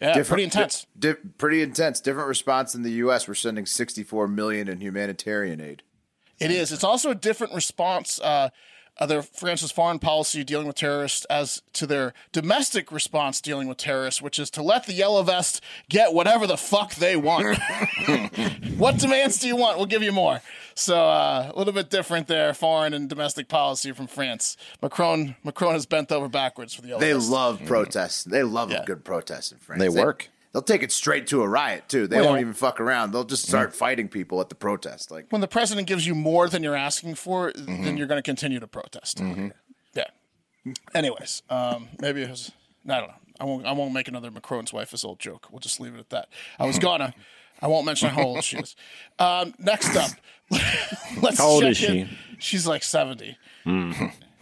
Yeah, pretty intense. Di- di- pretty intense. Different response in the U.S. We're sending 64 million in humanitarian aid. It is. It's also a different response. Uh, of their France's foreign policy dealing with terrorists as to their domestic response dealing with terrorists, which is to let the yellow vest get whatever the fuck they want. what demands do you want? We'll give you more. So uh, a little bit different there, foreign and domestic policy from France. Macron Macron has bent over backwards for the yellow They vest. love protests. They love Yeah. a good protest in France. They work. They'll take it straight to a riot too. They Well, won't even fuck around. They'll just start fighting people at the protest. Like when the president gives you more than you're asking for, then you're going to continue to protest. Yeah. Anyways, um, maybe it was. I don't know. I won't. I won't make another Macron's wife is old joke. We'll just leave it at that. I was gonna. I won't mention how old she is. Um, next up, let's How old check is she? in. She's like seventy.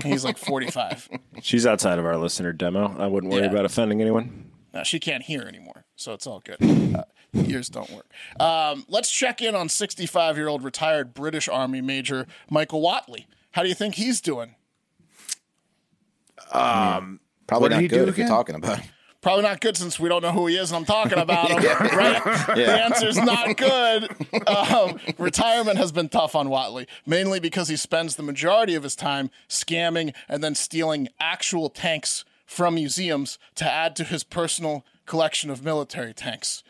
He's like forty-five. She's outside of our listener demo. I wouldn't worry Yeah. about offending anyone. Now, she can't hear anymore, so it's all good. Uh, ears don't work. Um, let's check in on 65 year old retired British Army Major Michael Watley. How do you think he's doing? Probably not good if you're talking about. him. Probably not good since we don't know who he is and I'm talking about him, right? The Yeah. answer's not good. Um, retirement has been tough on Watley, mainly because he spends the majority of his time scamming and then stealing actual tanks from museums to add to his personal collection of military tanks.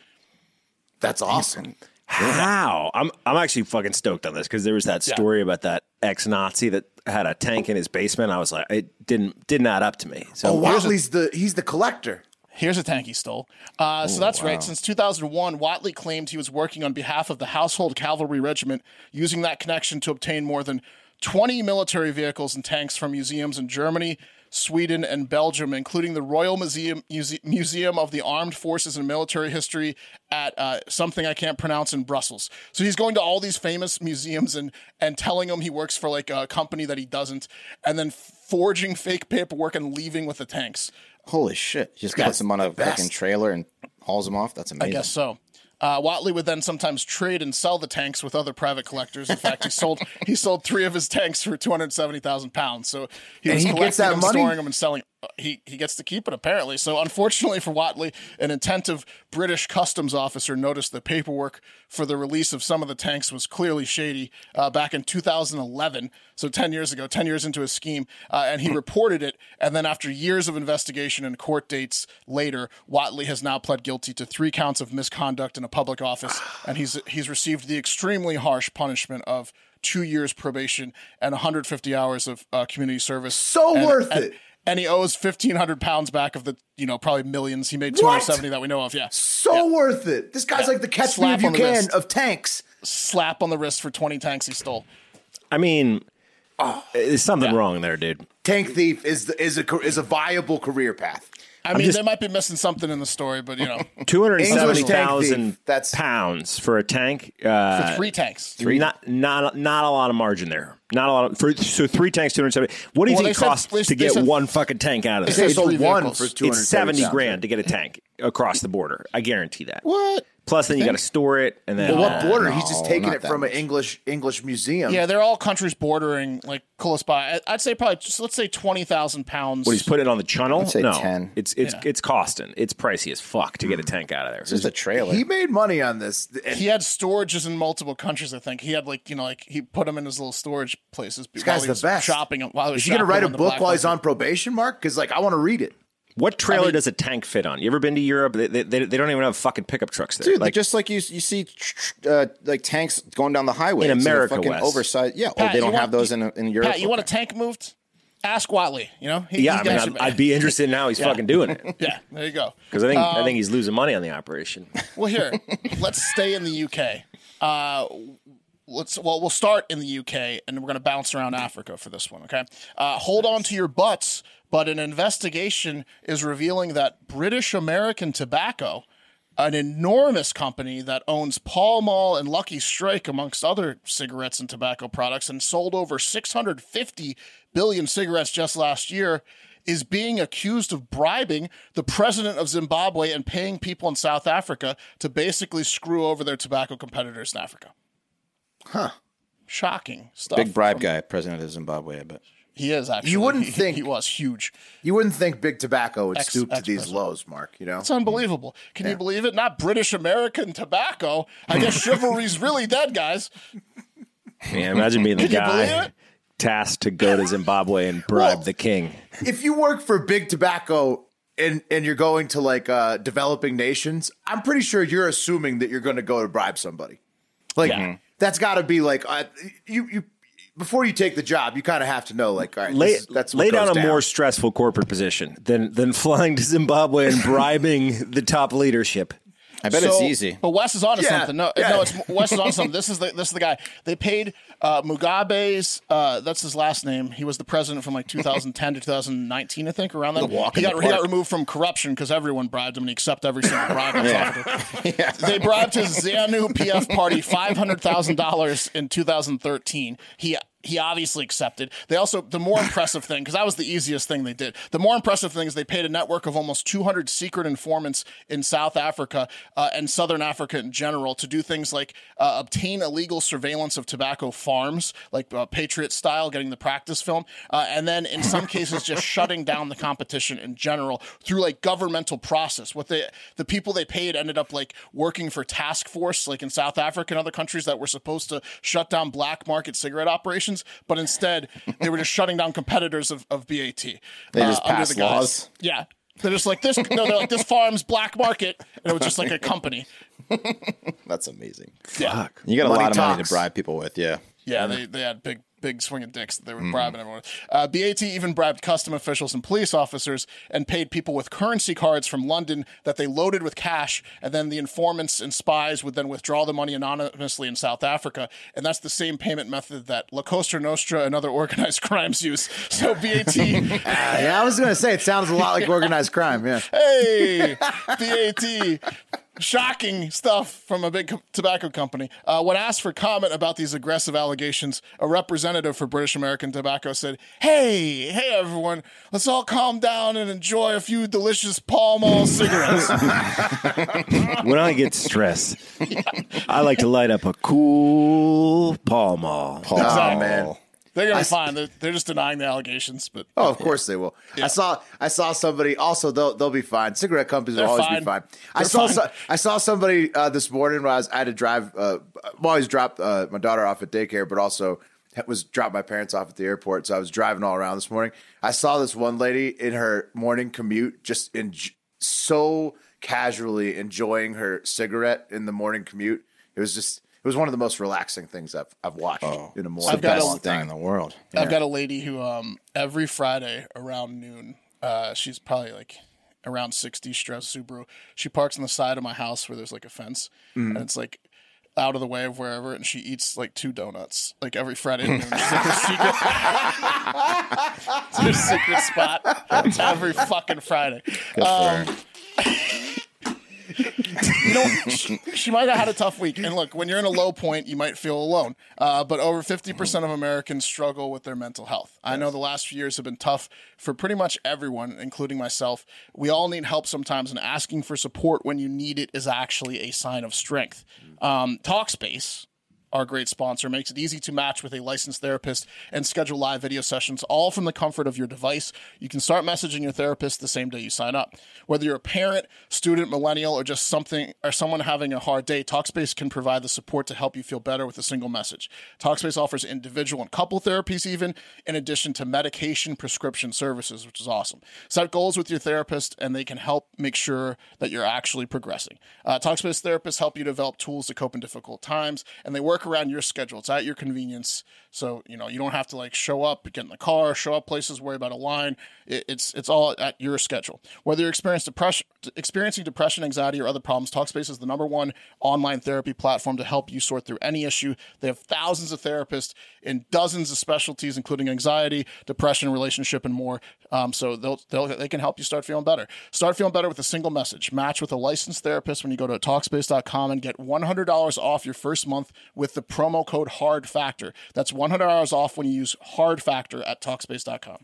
that's awesome. How? I'm I'm actually fucking stoked on this because there was that Yeah. story about that ex-Nazi that had a tank in his basement. I was like, it didn't didn't add up to me. So Oh, Watley's the he's the collector. Here's a tank he stole. Uh, so that's right. Since 2001, Watley claimed he was working on behalf of the Household Cavalry Regiment, using that connection to obtain more than 20 military vehicles and tanks from museums in Germany, Sweden, and Belgium, including the Royal Museum Muse- Museum of the Armed Forces and Military History at uh, something I can't pronounce in Brussels. So he's going to all these famous museums and and telling them he works for like a company that he doesn't, and then forging fake paperwork and leaving with the tanks. Holy shit! He Just guy's puts them on a fucking trailer and hauls them off. That's amazing. I guess so. Uh, Watley would then sometimes trade and sell the tanks with other private collectors. In fact, he sold he sold three of his tanks for two hundred seventy thousand pounds. So he And was he collecting gets that them, money? storing them, and selling. He he gets to keep it apparently. So unfortunately for Watley, an attentive British customs officer noticed the paperwork for the release of some of the tanks was clearly shady uh, back in 2011. So ten years ago, ten years into his scheme, uh, and he reported it. And then after years of investigation and court dates later, Watley has now pled guilty to three counts of misconduct in a public office, and he's he's received the extremely harsh punishment of two years probation and 150 hours of uh, community service. So And- worth and- it. And he owes 1,500 pounds back of the, you know, probably millions. He made 270 that we know of. Yeah. So worth it. This guy's Yeah. like the catch Slap me on if the you can wrist. of tanks. Slap on the wrist for 20 tanks he stole. I mean, oh. there's something wrong there, dude. Tank thief is the, is a is a viable career path. I mean, they might be missing something in the story, but you know, Two hundred English seventy tank thousand thief. That's- pounds for a tank. Uh, for three tanks. Not not not a lot of margin there. Not a lot of for so three tanks, two hundred seventy. What do you Well, think they said- costs to get said- one fucking tank out of they this? said They sold one for It's two hundred. It's seventy grand to get a tank across the border. I guarantee that. What? Plus, then you got to store it, and then Well, what uh, border? He's just taking not it that from an much. English English museum. Yeah, they're all countries bordering like close by. I- I'd say probably just let's say twenty thousand pounds. What he's putting it on the channel? I'd say no, 10. it's it's Yeah. it's costing. It's pricey as fuck to get a tank out of there. It's just a trailer. he made money on this. And he had storages in multiple countries. I think he had like you know like he put them in his little storage places. this guy's the best. Shopping while he was Is he going to shopping write a on the book black while he's market. on probation, Mark? Because like I want to read it. What trailer I mean- does a tank fit on? You ever been to Europe? They, they, they don't even have fucking pickup trucks there. Dude, like like just like you, you see, tr- tr- uh, like tanks going down the highway In It's a America, fucking Wes. oversized. Yeah, oh, they don't want- have those in in Europe. Pat, you want a tank moved? Ask Watley. You know, he, yeah, he I mean, I'd, I'd be interested now. He's fucking doing it Yeah, there you go. because I think Um, I think he's losing money on the operation. Well, here, let's stay in the UK. Uh, let's well, we'll start in the UK, and we're going to bounce around Africa for this one. Okay, uh, hold on to your butts. But an investigation is revealing that British American Tobacco, an enormous company that owns Pall Mall and Lucky Strike, amongst other cigarettes and tobacco products, and sold over 650 billion cigarettes just last year, is being accused of bribing the president of Zimbabwe and paying people in South Africa to basically screw over their tobacco competitors in Africa. Huh. Shocking stuff. big bribe from- guy, president of Zimbabwe? I bet. He is actually. You wouldn't He- think- he was huge. You wouldn't think Big Tobacco would Ex- stoop to these ex-president. lows, Mark. You know, It's unbelievable. Can you believe it? Not British American tobacco. I guess chivalry's really dead, guys. Yeah, imagine being the Can guy tasked to go to Zimbabwe and bribe Well- the king. if you work for Big Tobacco and and you're going to like uh, developing nations, I'm pretty sure you're assuming that you're going to go to bribe somebody. Like Yeah. that's got to be like uh, you you before you take the job, you kind of have to know like all right, Lay, this that's what lay down goes a more stressful corporate position than than flying to Zimbabwe and bribing the top leadership. I bet it's easy. But Wes is onto Yeah, something. No, yeah. no, it's Wes is on something. This is the this is the guy. They paid uh, Mugabe's. Uh, that's his last name. He was the president from like 2010 to 2019, I think, around that. He got he got removed from corruption because everyone bribed him, and he accepted every single bribe. yeah. They bribed his ZANU PF party five hundred thousand dollars in 2013. He he obviously accepted. They also the more impressive thing because that was the easiest thing they did. The more impressive thing is they paid a network of almost 200 secret informants in South Africa uh, and Southern Africa in general to do things like uh, obtain illegal surveillance of tobacco farms, like uh, Patriot style, getting the practice film, uh, and then in some cases just shutting down the competition in general through like governmental process. What they the people they paid ended up like working for task force, like in South Africa and other countries that were supposed to shut down black market cigarette operations, but instead they were just shutting down competitors of, of BAT. They uh, just under passed the guise- laws? Yeah. They're just like this. No, they're like this farm's black market, and it was just like a company. That's amazing. Yeah, You got a Money lot of money to bribe people with. Yeah. yeah. They, they had big big swinging dicks that they were bribing everyone. Uh, BAT even bribed custom officials and police officers and paid people with currency cards from London that they loaded with cash, and then the informants and spies would then withdraw the money anonymously in South Africa, and that's the same payment method that La Costa Nostra and other organized crimes use. So BAT. yeah, I was going to say it sounds a lot like organized crime. Yeah. Hey, BAT. Shocking stuff from a big co- tobacco company. Uh, when asked for comment about these aggressive allegations, a representative for British American Tobacco said, Hey, hey, everyone, let's all calm down and enjoy a few delicious Pall Mall cigarettes. When I get stressed, I like to light up a cool Pall Mall. Oh Exactly. man. They're going to be fine. They're, they're just denying the allegations, but Oh, of course they will. I saw I saw somebody also they'll they'll be fine. Cigarette companies will They're always fine. be fine. I They're saw fine. so, I saw somebody uh, this morning when I was I had to drive uh, I'm always drop uh, my daughter off at daycare, but also was drop my parents off at the airport. So I was driving all around this morning. I saw this one lady in her morning commute just in so casually enjoying her cigarette in the morning commute. It was just it was one of the most relaxing things I've I've watched in a morning. I've got a- Best thing in the world. I've got a lady who um every Friday around noon, uh, she's probably like around sixty, stress Subaru. She parks on the side of my house where there's like a fence, and it's like out of the way of wherever, and she eats like two donuts like every Friday. noon. It's like her secret, it's her secret spot every fucking Friday. Um, you know, she, she might have had a tough week. And look, when you're in a low point, you might feel alone. Uh, but over 50% of Americans struggle with their mental health. I know the last few years have been tough for pretty much everyone, including myself. We all need help sometimes, and asking for support when you need it is actually a sign of strength. Um, Talkspace our great sponsor, makes it easy to match with a licensed therapist and schedule live video sessions, all from the comfort of your device. You can start messaging your therapist the same day you sign up. Whether you're a parent, student, millennial, or just something or someone having a hard day, Talkspace can provide the support to help you feel better with a single message. Talkspace offers individual and couple therapies, even in addition to medication prescription services, which is awesome. Set goals with your therapist, and they can help make sure that you're actually progressing. Uh, Talkspace therapists help you develop tools to cope in difficult times, and they work around your schedule. It's at your convenience, so you know you don't have to like show up, get in the car, show up places, worry about a line. It, it's it's all at your schedule. Whether you're experiencing depression, experiencing depression, anxiety, or other problems, Talkspace is the number one online therapy platform to help you sort through any issue. They have thousands of therapists in dozens of specialties, including anxiety, depression, relationship, and more. Um, so they'll, they'll they can help you start feeling better. Start feeling better with a single message. Match with a licensed therapist when you go to Talkspace.com and get $100 off your first month with the promo code Hard Factor. That's $100 off when you use Hard Factor at Talkspace.com.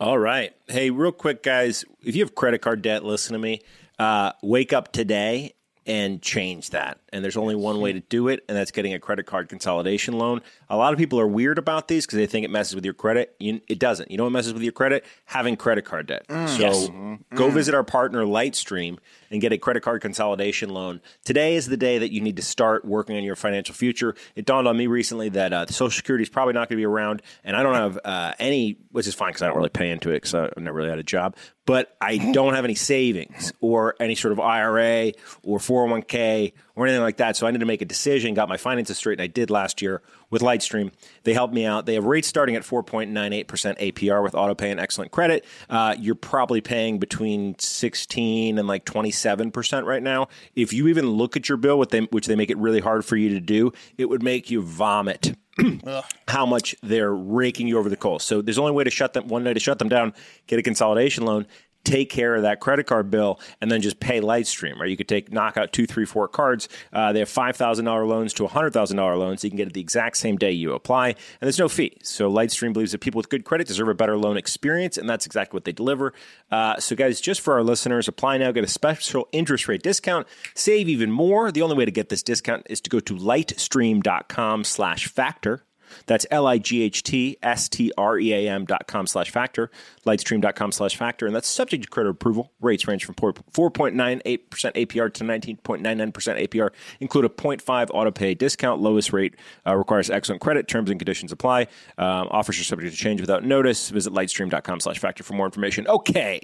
All right. Hey, real quick, guys, if you have credit card debt, listen to me. Uh, wake up today and change that. And there's only one way to do it, and that's getting a credit card consolidation loan. A lot of people are weird about these because they think it messes with your credit. You, it doesn't. You know what messes with your credit? Having credit card debt. so go visit our partner Lightstream and get a credit card consolidation loan. Today is the day that you need to start working on your financial future. It dawned on me recently that uh, Social Security is probably not going to be around, and I don't have uh, any, which is fine because I don't really pay into it because I've never really had a job. But I don't have any savings or any sort of IRA or 401k or anything like that. So I need to make a decision, got my finances straight, and I did last year with Lightstream. They helped me out. They have rates starting at 4.98% APR with autopay and excellent credit. Uh, you're probably paying between 16 and like 27% right now. If you even look at your bill, with them, which they make it really hard for you to do, it would make you vomit how much they're raking you over the coals. So there's only way to shut them one way to shut them down, get a consolidation loan, take care of that credit card bill, and then just pay Lightstream. right? you could take knock out two, three, four cards. Uh, they have five thousand dollar loans to hundred thousand dollar loans. You can get it the exact same day you apply, and there's no fee. So Lightstream believes that people with good credit deserve a better loan experience, and that's exactly what they deliver. Uh, so guys, just for our listeners, apply now, get a special interest rate discount, save even more. The only way to get this discount is to go to lightstream.com/factor. That's L-I-G-H-T-S-T-R-E-A-M dot com slash factor, lightstream.com slash factor, and that's subject to credit approval. Rates range from 4.98% APR to 19.99% APR, include a 0.5 auto pay discount. Lowest rate uh, requires excellent credit. Terms and conditions apply. Um, offers are subject to change without notice. Visit lightstream.com slash factor for more information. Okay.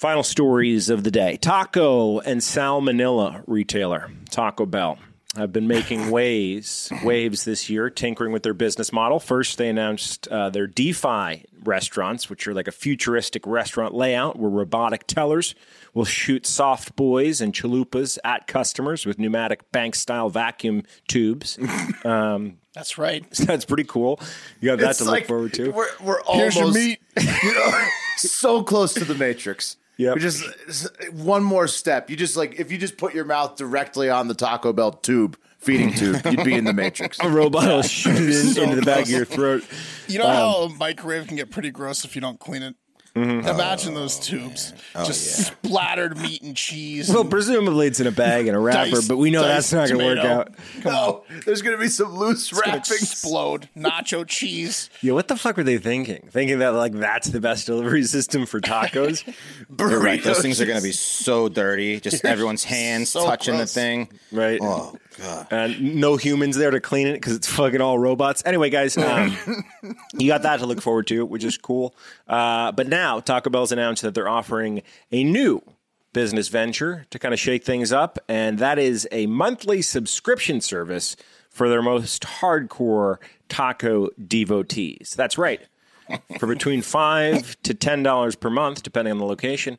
Final stories of the day. Taco and salmonella retailer, Taco Bell, have been making waves waves this year, tinkering with their business model. First, they announced uh, their Defy restaurants, which are like a futuristic restaurant layout where robotic tellers will shoot soft boys and chalupas at customers with pneumatic bank style vacuum tubes. Um, That's right. that's pretty cool. You have that It's to like look forward to. We're, we're Here's almost your meat. you know, so close to the Matrix. Yep. We just one more step. You just like if you just put your mouth directly on the Taco Bell tube, feeding tube, you'd be in the Matrix. A robot will shoot it in- So into the back of your throat. You know how um, a microwave can get pretty gross if you don't clean it? Mm-hmm. Imagine those oh, tubes. Oh, just splattered meat and cheese. Well, and presumably it's in a bag and a wrapper, diced- but we know that's not going to work tomato. out. No, there's gonna be some loose gonna wrappings. explode. Nacho cheese. Yeah, what the fuck were they thinking? Thinking that like that's the best delivery system for tacos? You're right. Those things are going to be so dirty. Just everyone's hands So touching gross. the thing. right? Oh god. and no humans there to clean it because it's fucking all robots. Anyway, guys, um, you got that to look forward to, which is cool. Uh, but now Taco Bell's announced that they're offering a new business venture to kind of shake things up, and that is a monthly subscription service for their most hardcore taco devotees. That's right. For between five to ten dollars per month, depending on the location,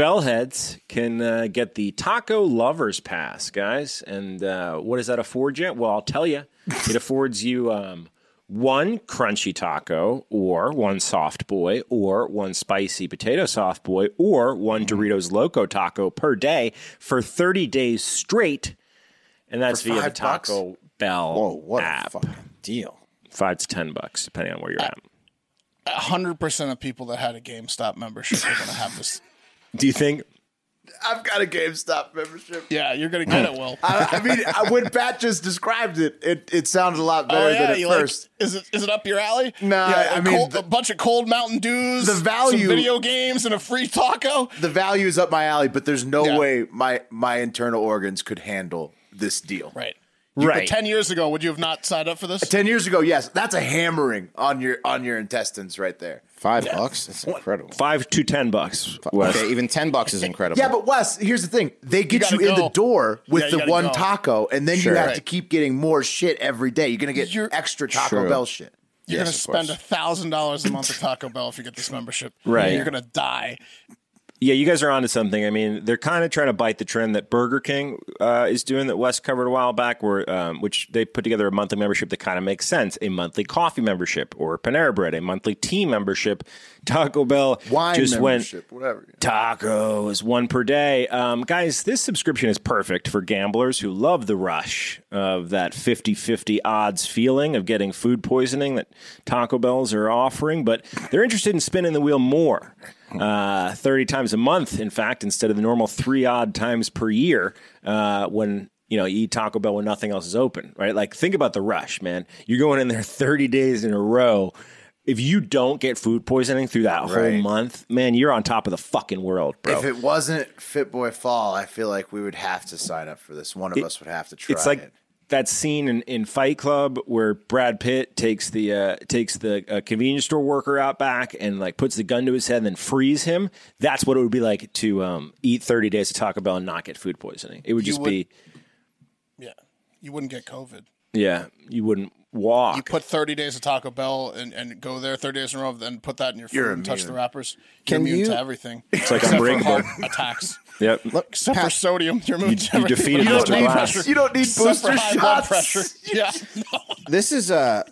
Bellheads can uh, get the Taco Lovers Pass, guys. And uh, what does that afford you? Well, I'll tell you. It affords you um, one crunchy taco, or one soft boy, or one spicy potato soft boy, or one Doritos Loco taco per day for 30 days straight. And that's via the five bucks? Taco Bell Whoa, what app. a fucking deal. Five to 10 bucks, depending on where you're at. hundred percent of people that had a GameStop membership are gonna have this. Do you think I've got a GameStop membership. Yeah, you're gonna get it, Will. I, I mean, when Pat just described it, it, it sounded a lot better Oh yeah, than at first. like? Is it is it up your alley? Nah, yeah, a I mean, cold- the- a bunch of cold Mountain Dews, the value- some video games, and a free taco. the value is up my alley, but there's no Yeah. way my my internal organs could handle this deal. Right. You- Right. But ten years ago, would you have not signed up for this? Ten years ago, yes, that's a hammering on your on your intestines right there. Five bucks? That's incredible. five to 10 bucks? Wes? Okay, even ten bucks is incredible. Yeah, but Wes, here's the thing: they get you, gotta in the door with Yeah, you the gotta one go. taco, and then Sure. you have Right. to keep getting more shit every day. You're gonna get You're- extra Taco True. Bell shit. You're Yes, gonna of spend a thousand dollars a month at Taco Bell if you get this membership. Right. You're gonna die. Yeah, you guys are onto something. I mean, they're kind of trying to bite the trend that Burger King uh, is doing that Wes covered a while back, where um, which they put together a monthly membership that kind of makes sense. A monthly coffee membership or Panera Bread, a monthly tea membership. Taco Bell Wine just membership, went whatever. tacos one per day. Um, guys, this subscription is perfect for gamblers who love the rush of that 50-50 odds feeling of getting food poisoning that Taco Bells are offering, but they're interested in spinning the wheel more. Uh, 30 times a month, in fact, instead of the normal three odd times per year uh, when you know, you eat Taco Bell when nothing else is open, right? Like, think about the rush, man. You're going in there 30 days in a row. If you don't get food poisoning through that whole Right. month, man, you're on top of the fucking world, bro. If it wasn't Fit Boy Fall, I feel like we would have to sign up for this. One of us would have to try it's like it. That scene in, in Fight Club where Brad Pitt takes the uh, takes the uh, convenience store worker out back and like puts the gun to his head and then frees him. That's what it would be like to um, eat 30 days of Taco Bell and not get food poisoning. It would You just would- be Yeah. You wouldn't get COVID. yeah, you wouldn't walk. You put 30 days of Taco Bell and, and go there 30 days in a row, then put that in your food You're and touch the wrappers. Can you're immune you- to everything. It's like Except for Unbreakable. heart attacks. Yep. Look, Except for sodium, you're immune to you defeated But Mr. Glass. You don't need Except booster for high blood shots. pressure. Yeah. No. this is uh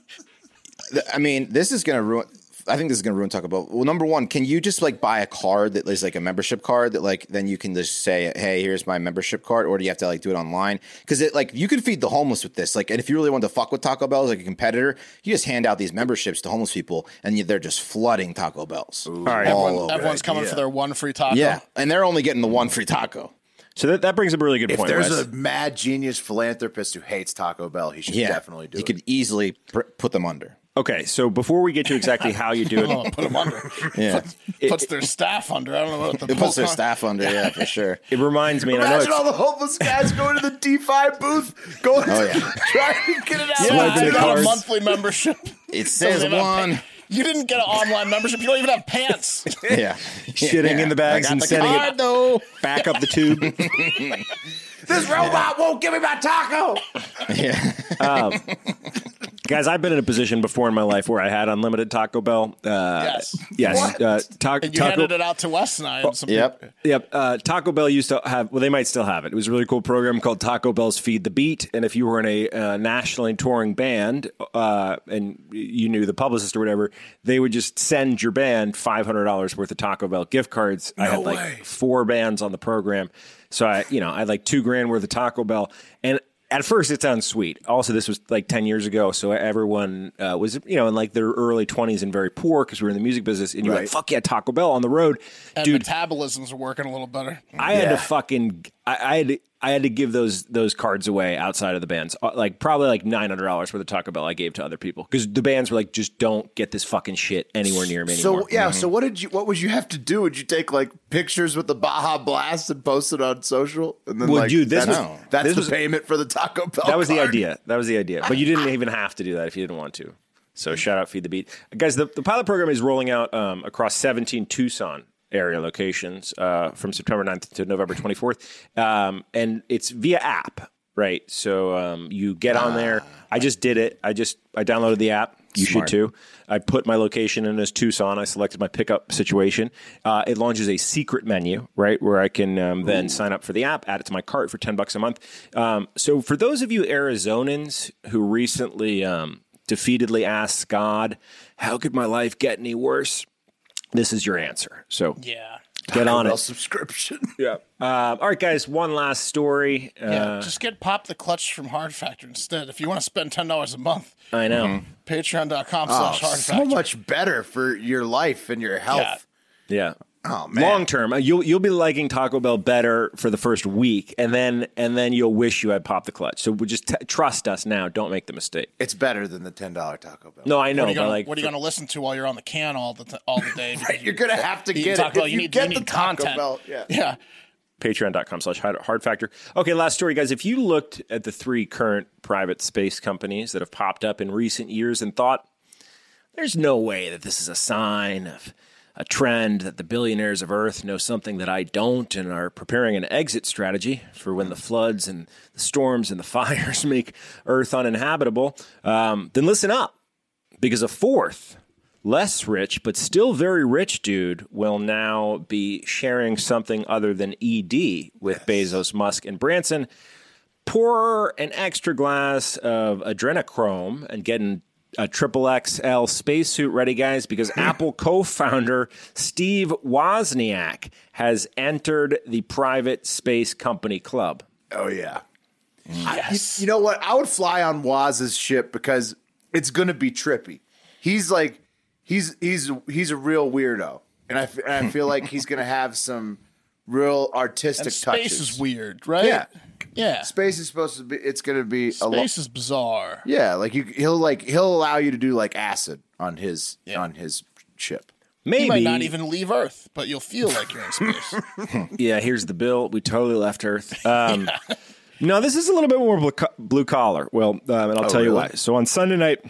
I mean, this is gonna ruin. I think this is gonna ruin Taco Bell. Well, number one, can you just like buy a card that is like a membership card that like then you can just say, "Hey, here's my membership card," or do you have to like do it online? Because it like you could feed the homeless with this. Like, and if you really want to fuck with Taco Bell as like a competitor, you just hand out these memberships to homeless people, and you, they're just flooding Taco Bells. All right. Everyone, over. everyone's coming for their one free taco. Yeah, and they're only getting the one free taco. So that, that brings up a really good If point. there's Wes. a mad genius philanthropist who hates Taco Bell, he should Yeah, definitely do You it. He could easily pr- put them under. Okay, so before we get to exactly how you do it, Oh, put them under. Yeah, Puts their staff under. I don't know what the it puts their full con- staff under. Yeah, for sure. it reminds me. And I know Imagine all the homeless guys going to the D5 booth, going Oh, to yeah. trying to get it out. Yeah, Swiping you the got a cards. monthly membership. It Doesn't says even have one. You didn't get an online membership. You don't even have pants. Yeah, shitting in the bags I got and the sending card, it though. back up the tube. This robot won't give me my taco. Yeah. Um, Guys, I've been in a position before in my life where I had unlimited Taco Bell. Uh, Yes. Yes. Uh, ta- And you Taco, handed it out to Wes and I. And some Yep. people- Yep. Uh, Taco Bell used to have, well, they might still have it. It was a really cool program called Taco Bell's Feed the Beat. And if you were in a uh, nationally touring band uh, and you knew the publicist or whatever, they would just send your band $500 worth of Taco Bell gift cards. I had like four bands on the program. So I, you know, I had like two grand worth of Taco Bell. And at first it sounds sweet. Also, this was like 10 years ago. So everyone uh, was, you know, in like their early 20s and very poor because we were in the music business. And you're like, fuck yeah, Taco Bell on the road. And Dude, metabolisms are working a little better. I had to fucking I, I had to, I had to give those those cards away outside of the bands, Uh, like probably like nine hundred dollars worth of Taco Bell I gave to other people because the bands were like, just don't get this fucking shit anywhere near me So anymore. yeah, so what did you? What would you have to do? Would you take like pictures with the Baja Blast and post it on social? And then Well, like, dude, this that's, was- that's this the was- payment for the Taco Bell. that was the idea. That was the idea. But you didn't even have to do that if you didn't want to. So shout out Feed the Beat, guys. The, the pilot program is rolling out um, across 17 Tucson area locations uh, from September 9th to November 24th, um, and it's via app, right? So um, you get on there. I just did it. I just I downloaded the app. You Smart. should too. I put my location in as Tucson. I selected my pickup situation. Uh, it launches a secret menu, right, where I can um, then sign up for the app, add it to my cart for ten bucks a month. Um, so for those of you Arizonans who recently um, defeatedly asked God, "How could my life get any worse?" This is your answer. So Yeah. get on Bell it. subscription. Yeah. Uh, all right, guys. One last story. Uh, Yeah. Just get pop the clutch from Hard Factor instead. If you want to spend ten dollars a month, I know. Mm-hmm. patreon.com Oh, slash hard so factor. much better for your life and your health. Yeah. Oh. Long term, uh, you'll you'll be liking Taco Bell better for the first week, and then and then you'll wish you had popped the clutch. So just t- trust us now. Don't make the mistake. It's better than the ten dollar Taco Bell. No, I know, What are you but gonna, like, what are you gonna listen to while you're on the can all the t- all the day? Right, you're gonna have to get talk it. about If you you need- get you the need Taco content. Bell, yeah. yeah. patreon.com slash hard hard factor. Okay, last story, guys. If you looked at the three current private space companies that have popped up in recent years and thought, there's no way that this is a sign of a trend that the billionaires of Earth know something that I don't and are preparing an exit strategy for when the floods and the storms and the fires make Earth uninhabitable, um, then listen up. Because a fourth, less rich but still very rich dude will now be sharing something other than ED with Bezos, Musk, and Branson. Pour an extra glass of adrenochrome and get an a triple XL spacesuit ready, guys, because Apple co founder Steve Wozniak has entered the private space company club. Oh yeah. I- you, you know what? I would fly on Woz's ship because it's gonna be trippy. He's like, he's he's he's a real weirdo, and I f- and I feel like he's gonna have some real artistic And space touches. is weird, right? Yeah. Yeah. Space is supposed to be. It's gonna be a lot. Space is bizarre. Yeah, like you, he'll like he'll allow you to do like acid on his Yeah. on his ship. Maybe You might not even leave Earth, but you'll feel like you're in space. Yeah, here's the bill. We totally left Earth. Um, No, this is a little bit more blue, co- blue collar. Well, um, and I'll tell you why. So on Sunday night,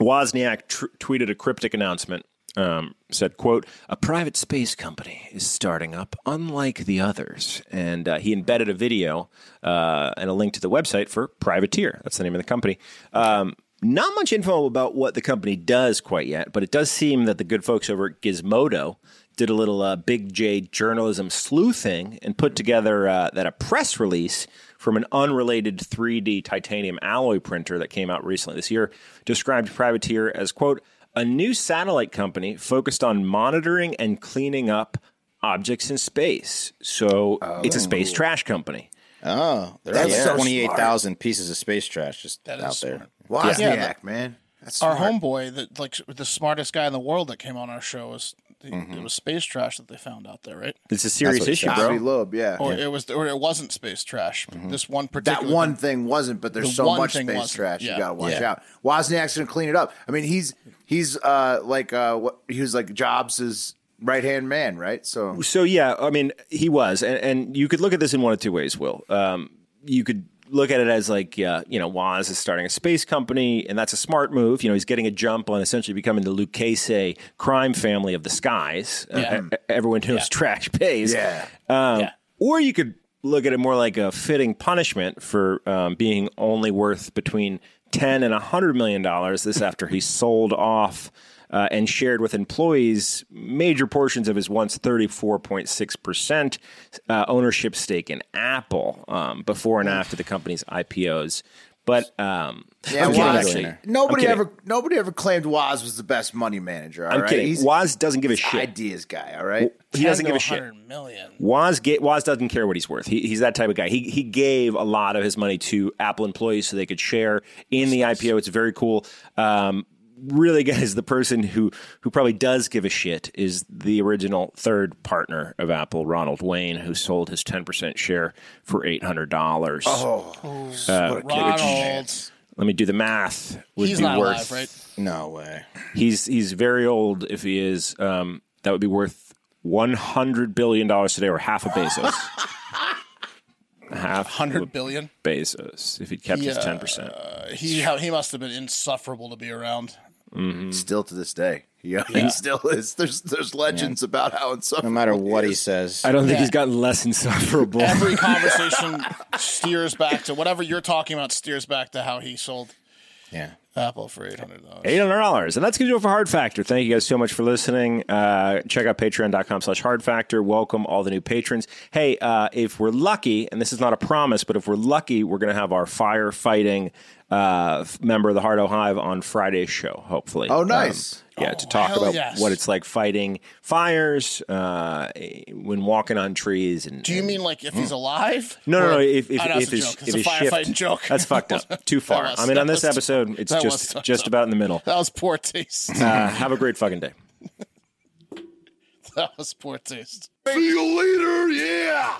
Wozniak tr- tweeted a cryptic announcement. Um, said, "quote A private space company is starting up, unlike the others." And uh, he embedded a video uh, and a link to the website for Privateer. That's the name of the company. Um, not much info about what the company does quite yet, but it does seem that the good folks over at Gizmodo did a little uh, Big J journalism sleuthing and put together uh, that a press release from an unrelated 3D titanium alloy printer that came out recently this year described Privateer as, quote, a new satellite company focused on monitoring and cleaning up objects in space. So it's a space oh. trash company. Oh, there That's are so twenty-eight thousand pieces of space trash just That is out there. smart. Wozniak, Yeah, man. That's Our smart. homeboy, that like the smartest guy in the world that came on our show was Mm-hmm. it was space trash that they found out there, right? It's a serious issue, sounds bro. Avi Loeb, yeah. Or it was, or it wasn't space trash. This one particular that one thing wasn't, but there's The so much space wasn't, trash. yeah. You gotta watch Yeah. out. Wozniak's gonna clean it up. I mean, he's he's uh like uh what he was like Jobs' right hand man, right? So So yeah, I mean, he was, and, and you could look at this in one of two ways. Will um, you could look at it as like, uh, you know, Woz is starting a space company, and that's a smart move. You know, he's getting a jump on essentially becoming the Lucchese crime family of the skies. Uh, Yeah. e- everyone knows trash pays. yeah. Um, Yeah. Or you could look at it more like a fitting punishment for um, being only worth between ten and hundred million dollars. This after he sold off uh, and shared with employees major portions of his once thirty four point six percent uh, ownership stake in Apple um, before and after the company's IPOs. But um, Yeah, I'm kidding, Woz- actually. nobody I'm ever nobody ever claimed Woz was the best money manager. All I'm right? kidding. He's Woz doesn't give a he's shit. ideas guy. All right. He doesn't give a shit. 100 million. Woz, ga- Woz doesn't care what he's worth. He, he's that type of guy. He, he gave a lot of his money to Apple employees so they could share in the IPO. It's very cool. Um, really, guys, the person who, who probably does give a shit is the original third partner of Apple, Ronald Wayne, who sold his 10% share for $800. Oh, Ronald. Let me do the math. Would He's be not worth, alive, right? No way. He's, he's very old if he is. Um, that would be worth $100 billion today or half a Bezos. half Hundred billion. Bezos if he'd kept his ten percent. He he must have been insufferable to be around. Still to this day, he, he still is. There's there's legends about how insufferable. No matter what he is. says. I don't think Yeah. he's gotten less insufferable. Every conversation steers back to whatever you're talking about. Steers back to how he sold. yeah. Apple for eight hundred dollars. Eight hundred dollars, and that's gonna do it for Hard Factor. Thank you guys so much for listening. Uh, check out Patreon.com/slash Hard Factor. Welcome all the new patrons. Hey, uh, if we're lucky, and this is not a promise, but if we're lucky, we're gonna have our firefighting uh, member of the Hardo Hive on Friday's show. Hopefully. Oh, nice. Um, yeah, to talk hell about yes. what it's like fighting fires uh, when walking on trees. And Do you mean like if he's alive? no, no, no. If if, Oh, no, if it's a his joke. if It's his shift, joke. that's fucked up. Too far. was- I mean, on this episode, it's that just was- just about in the middle. That was poor taste. Uh, have a great fucking day. that was poor taste. See you later, yeah!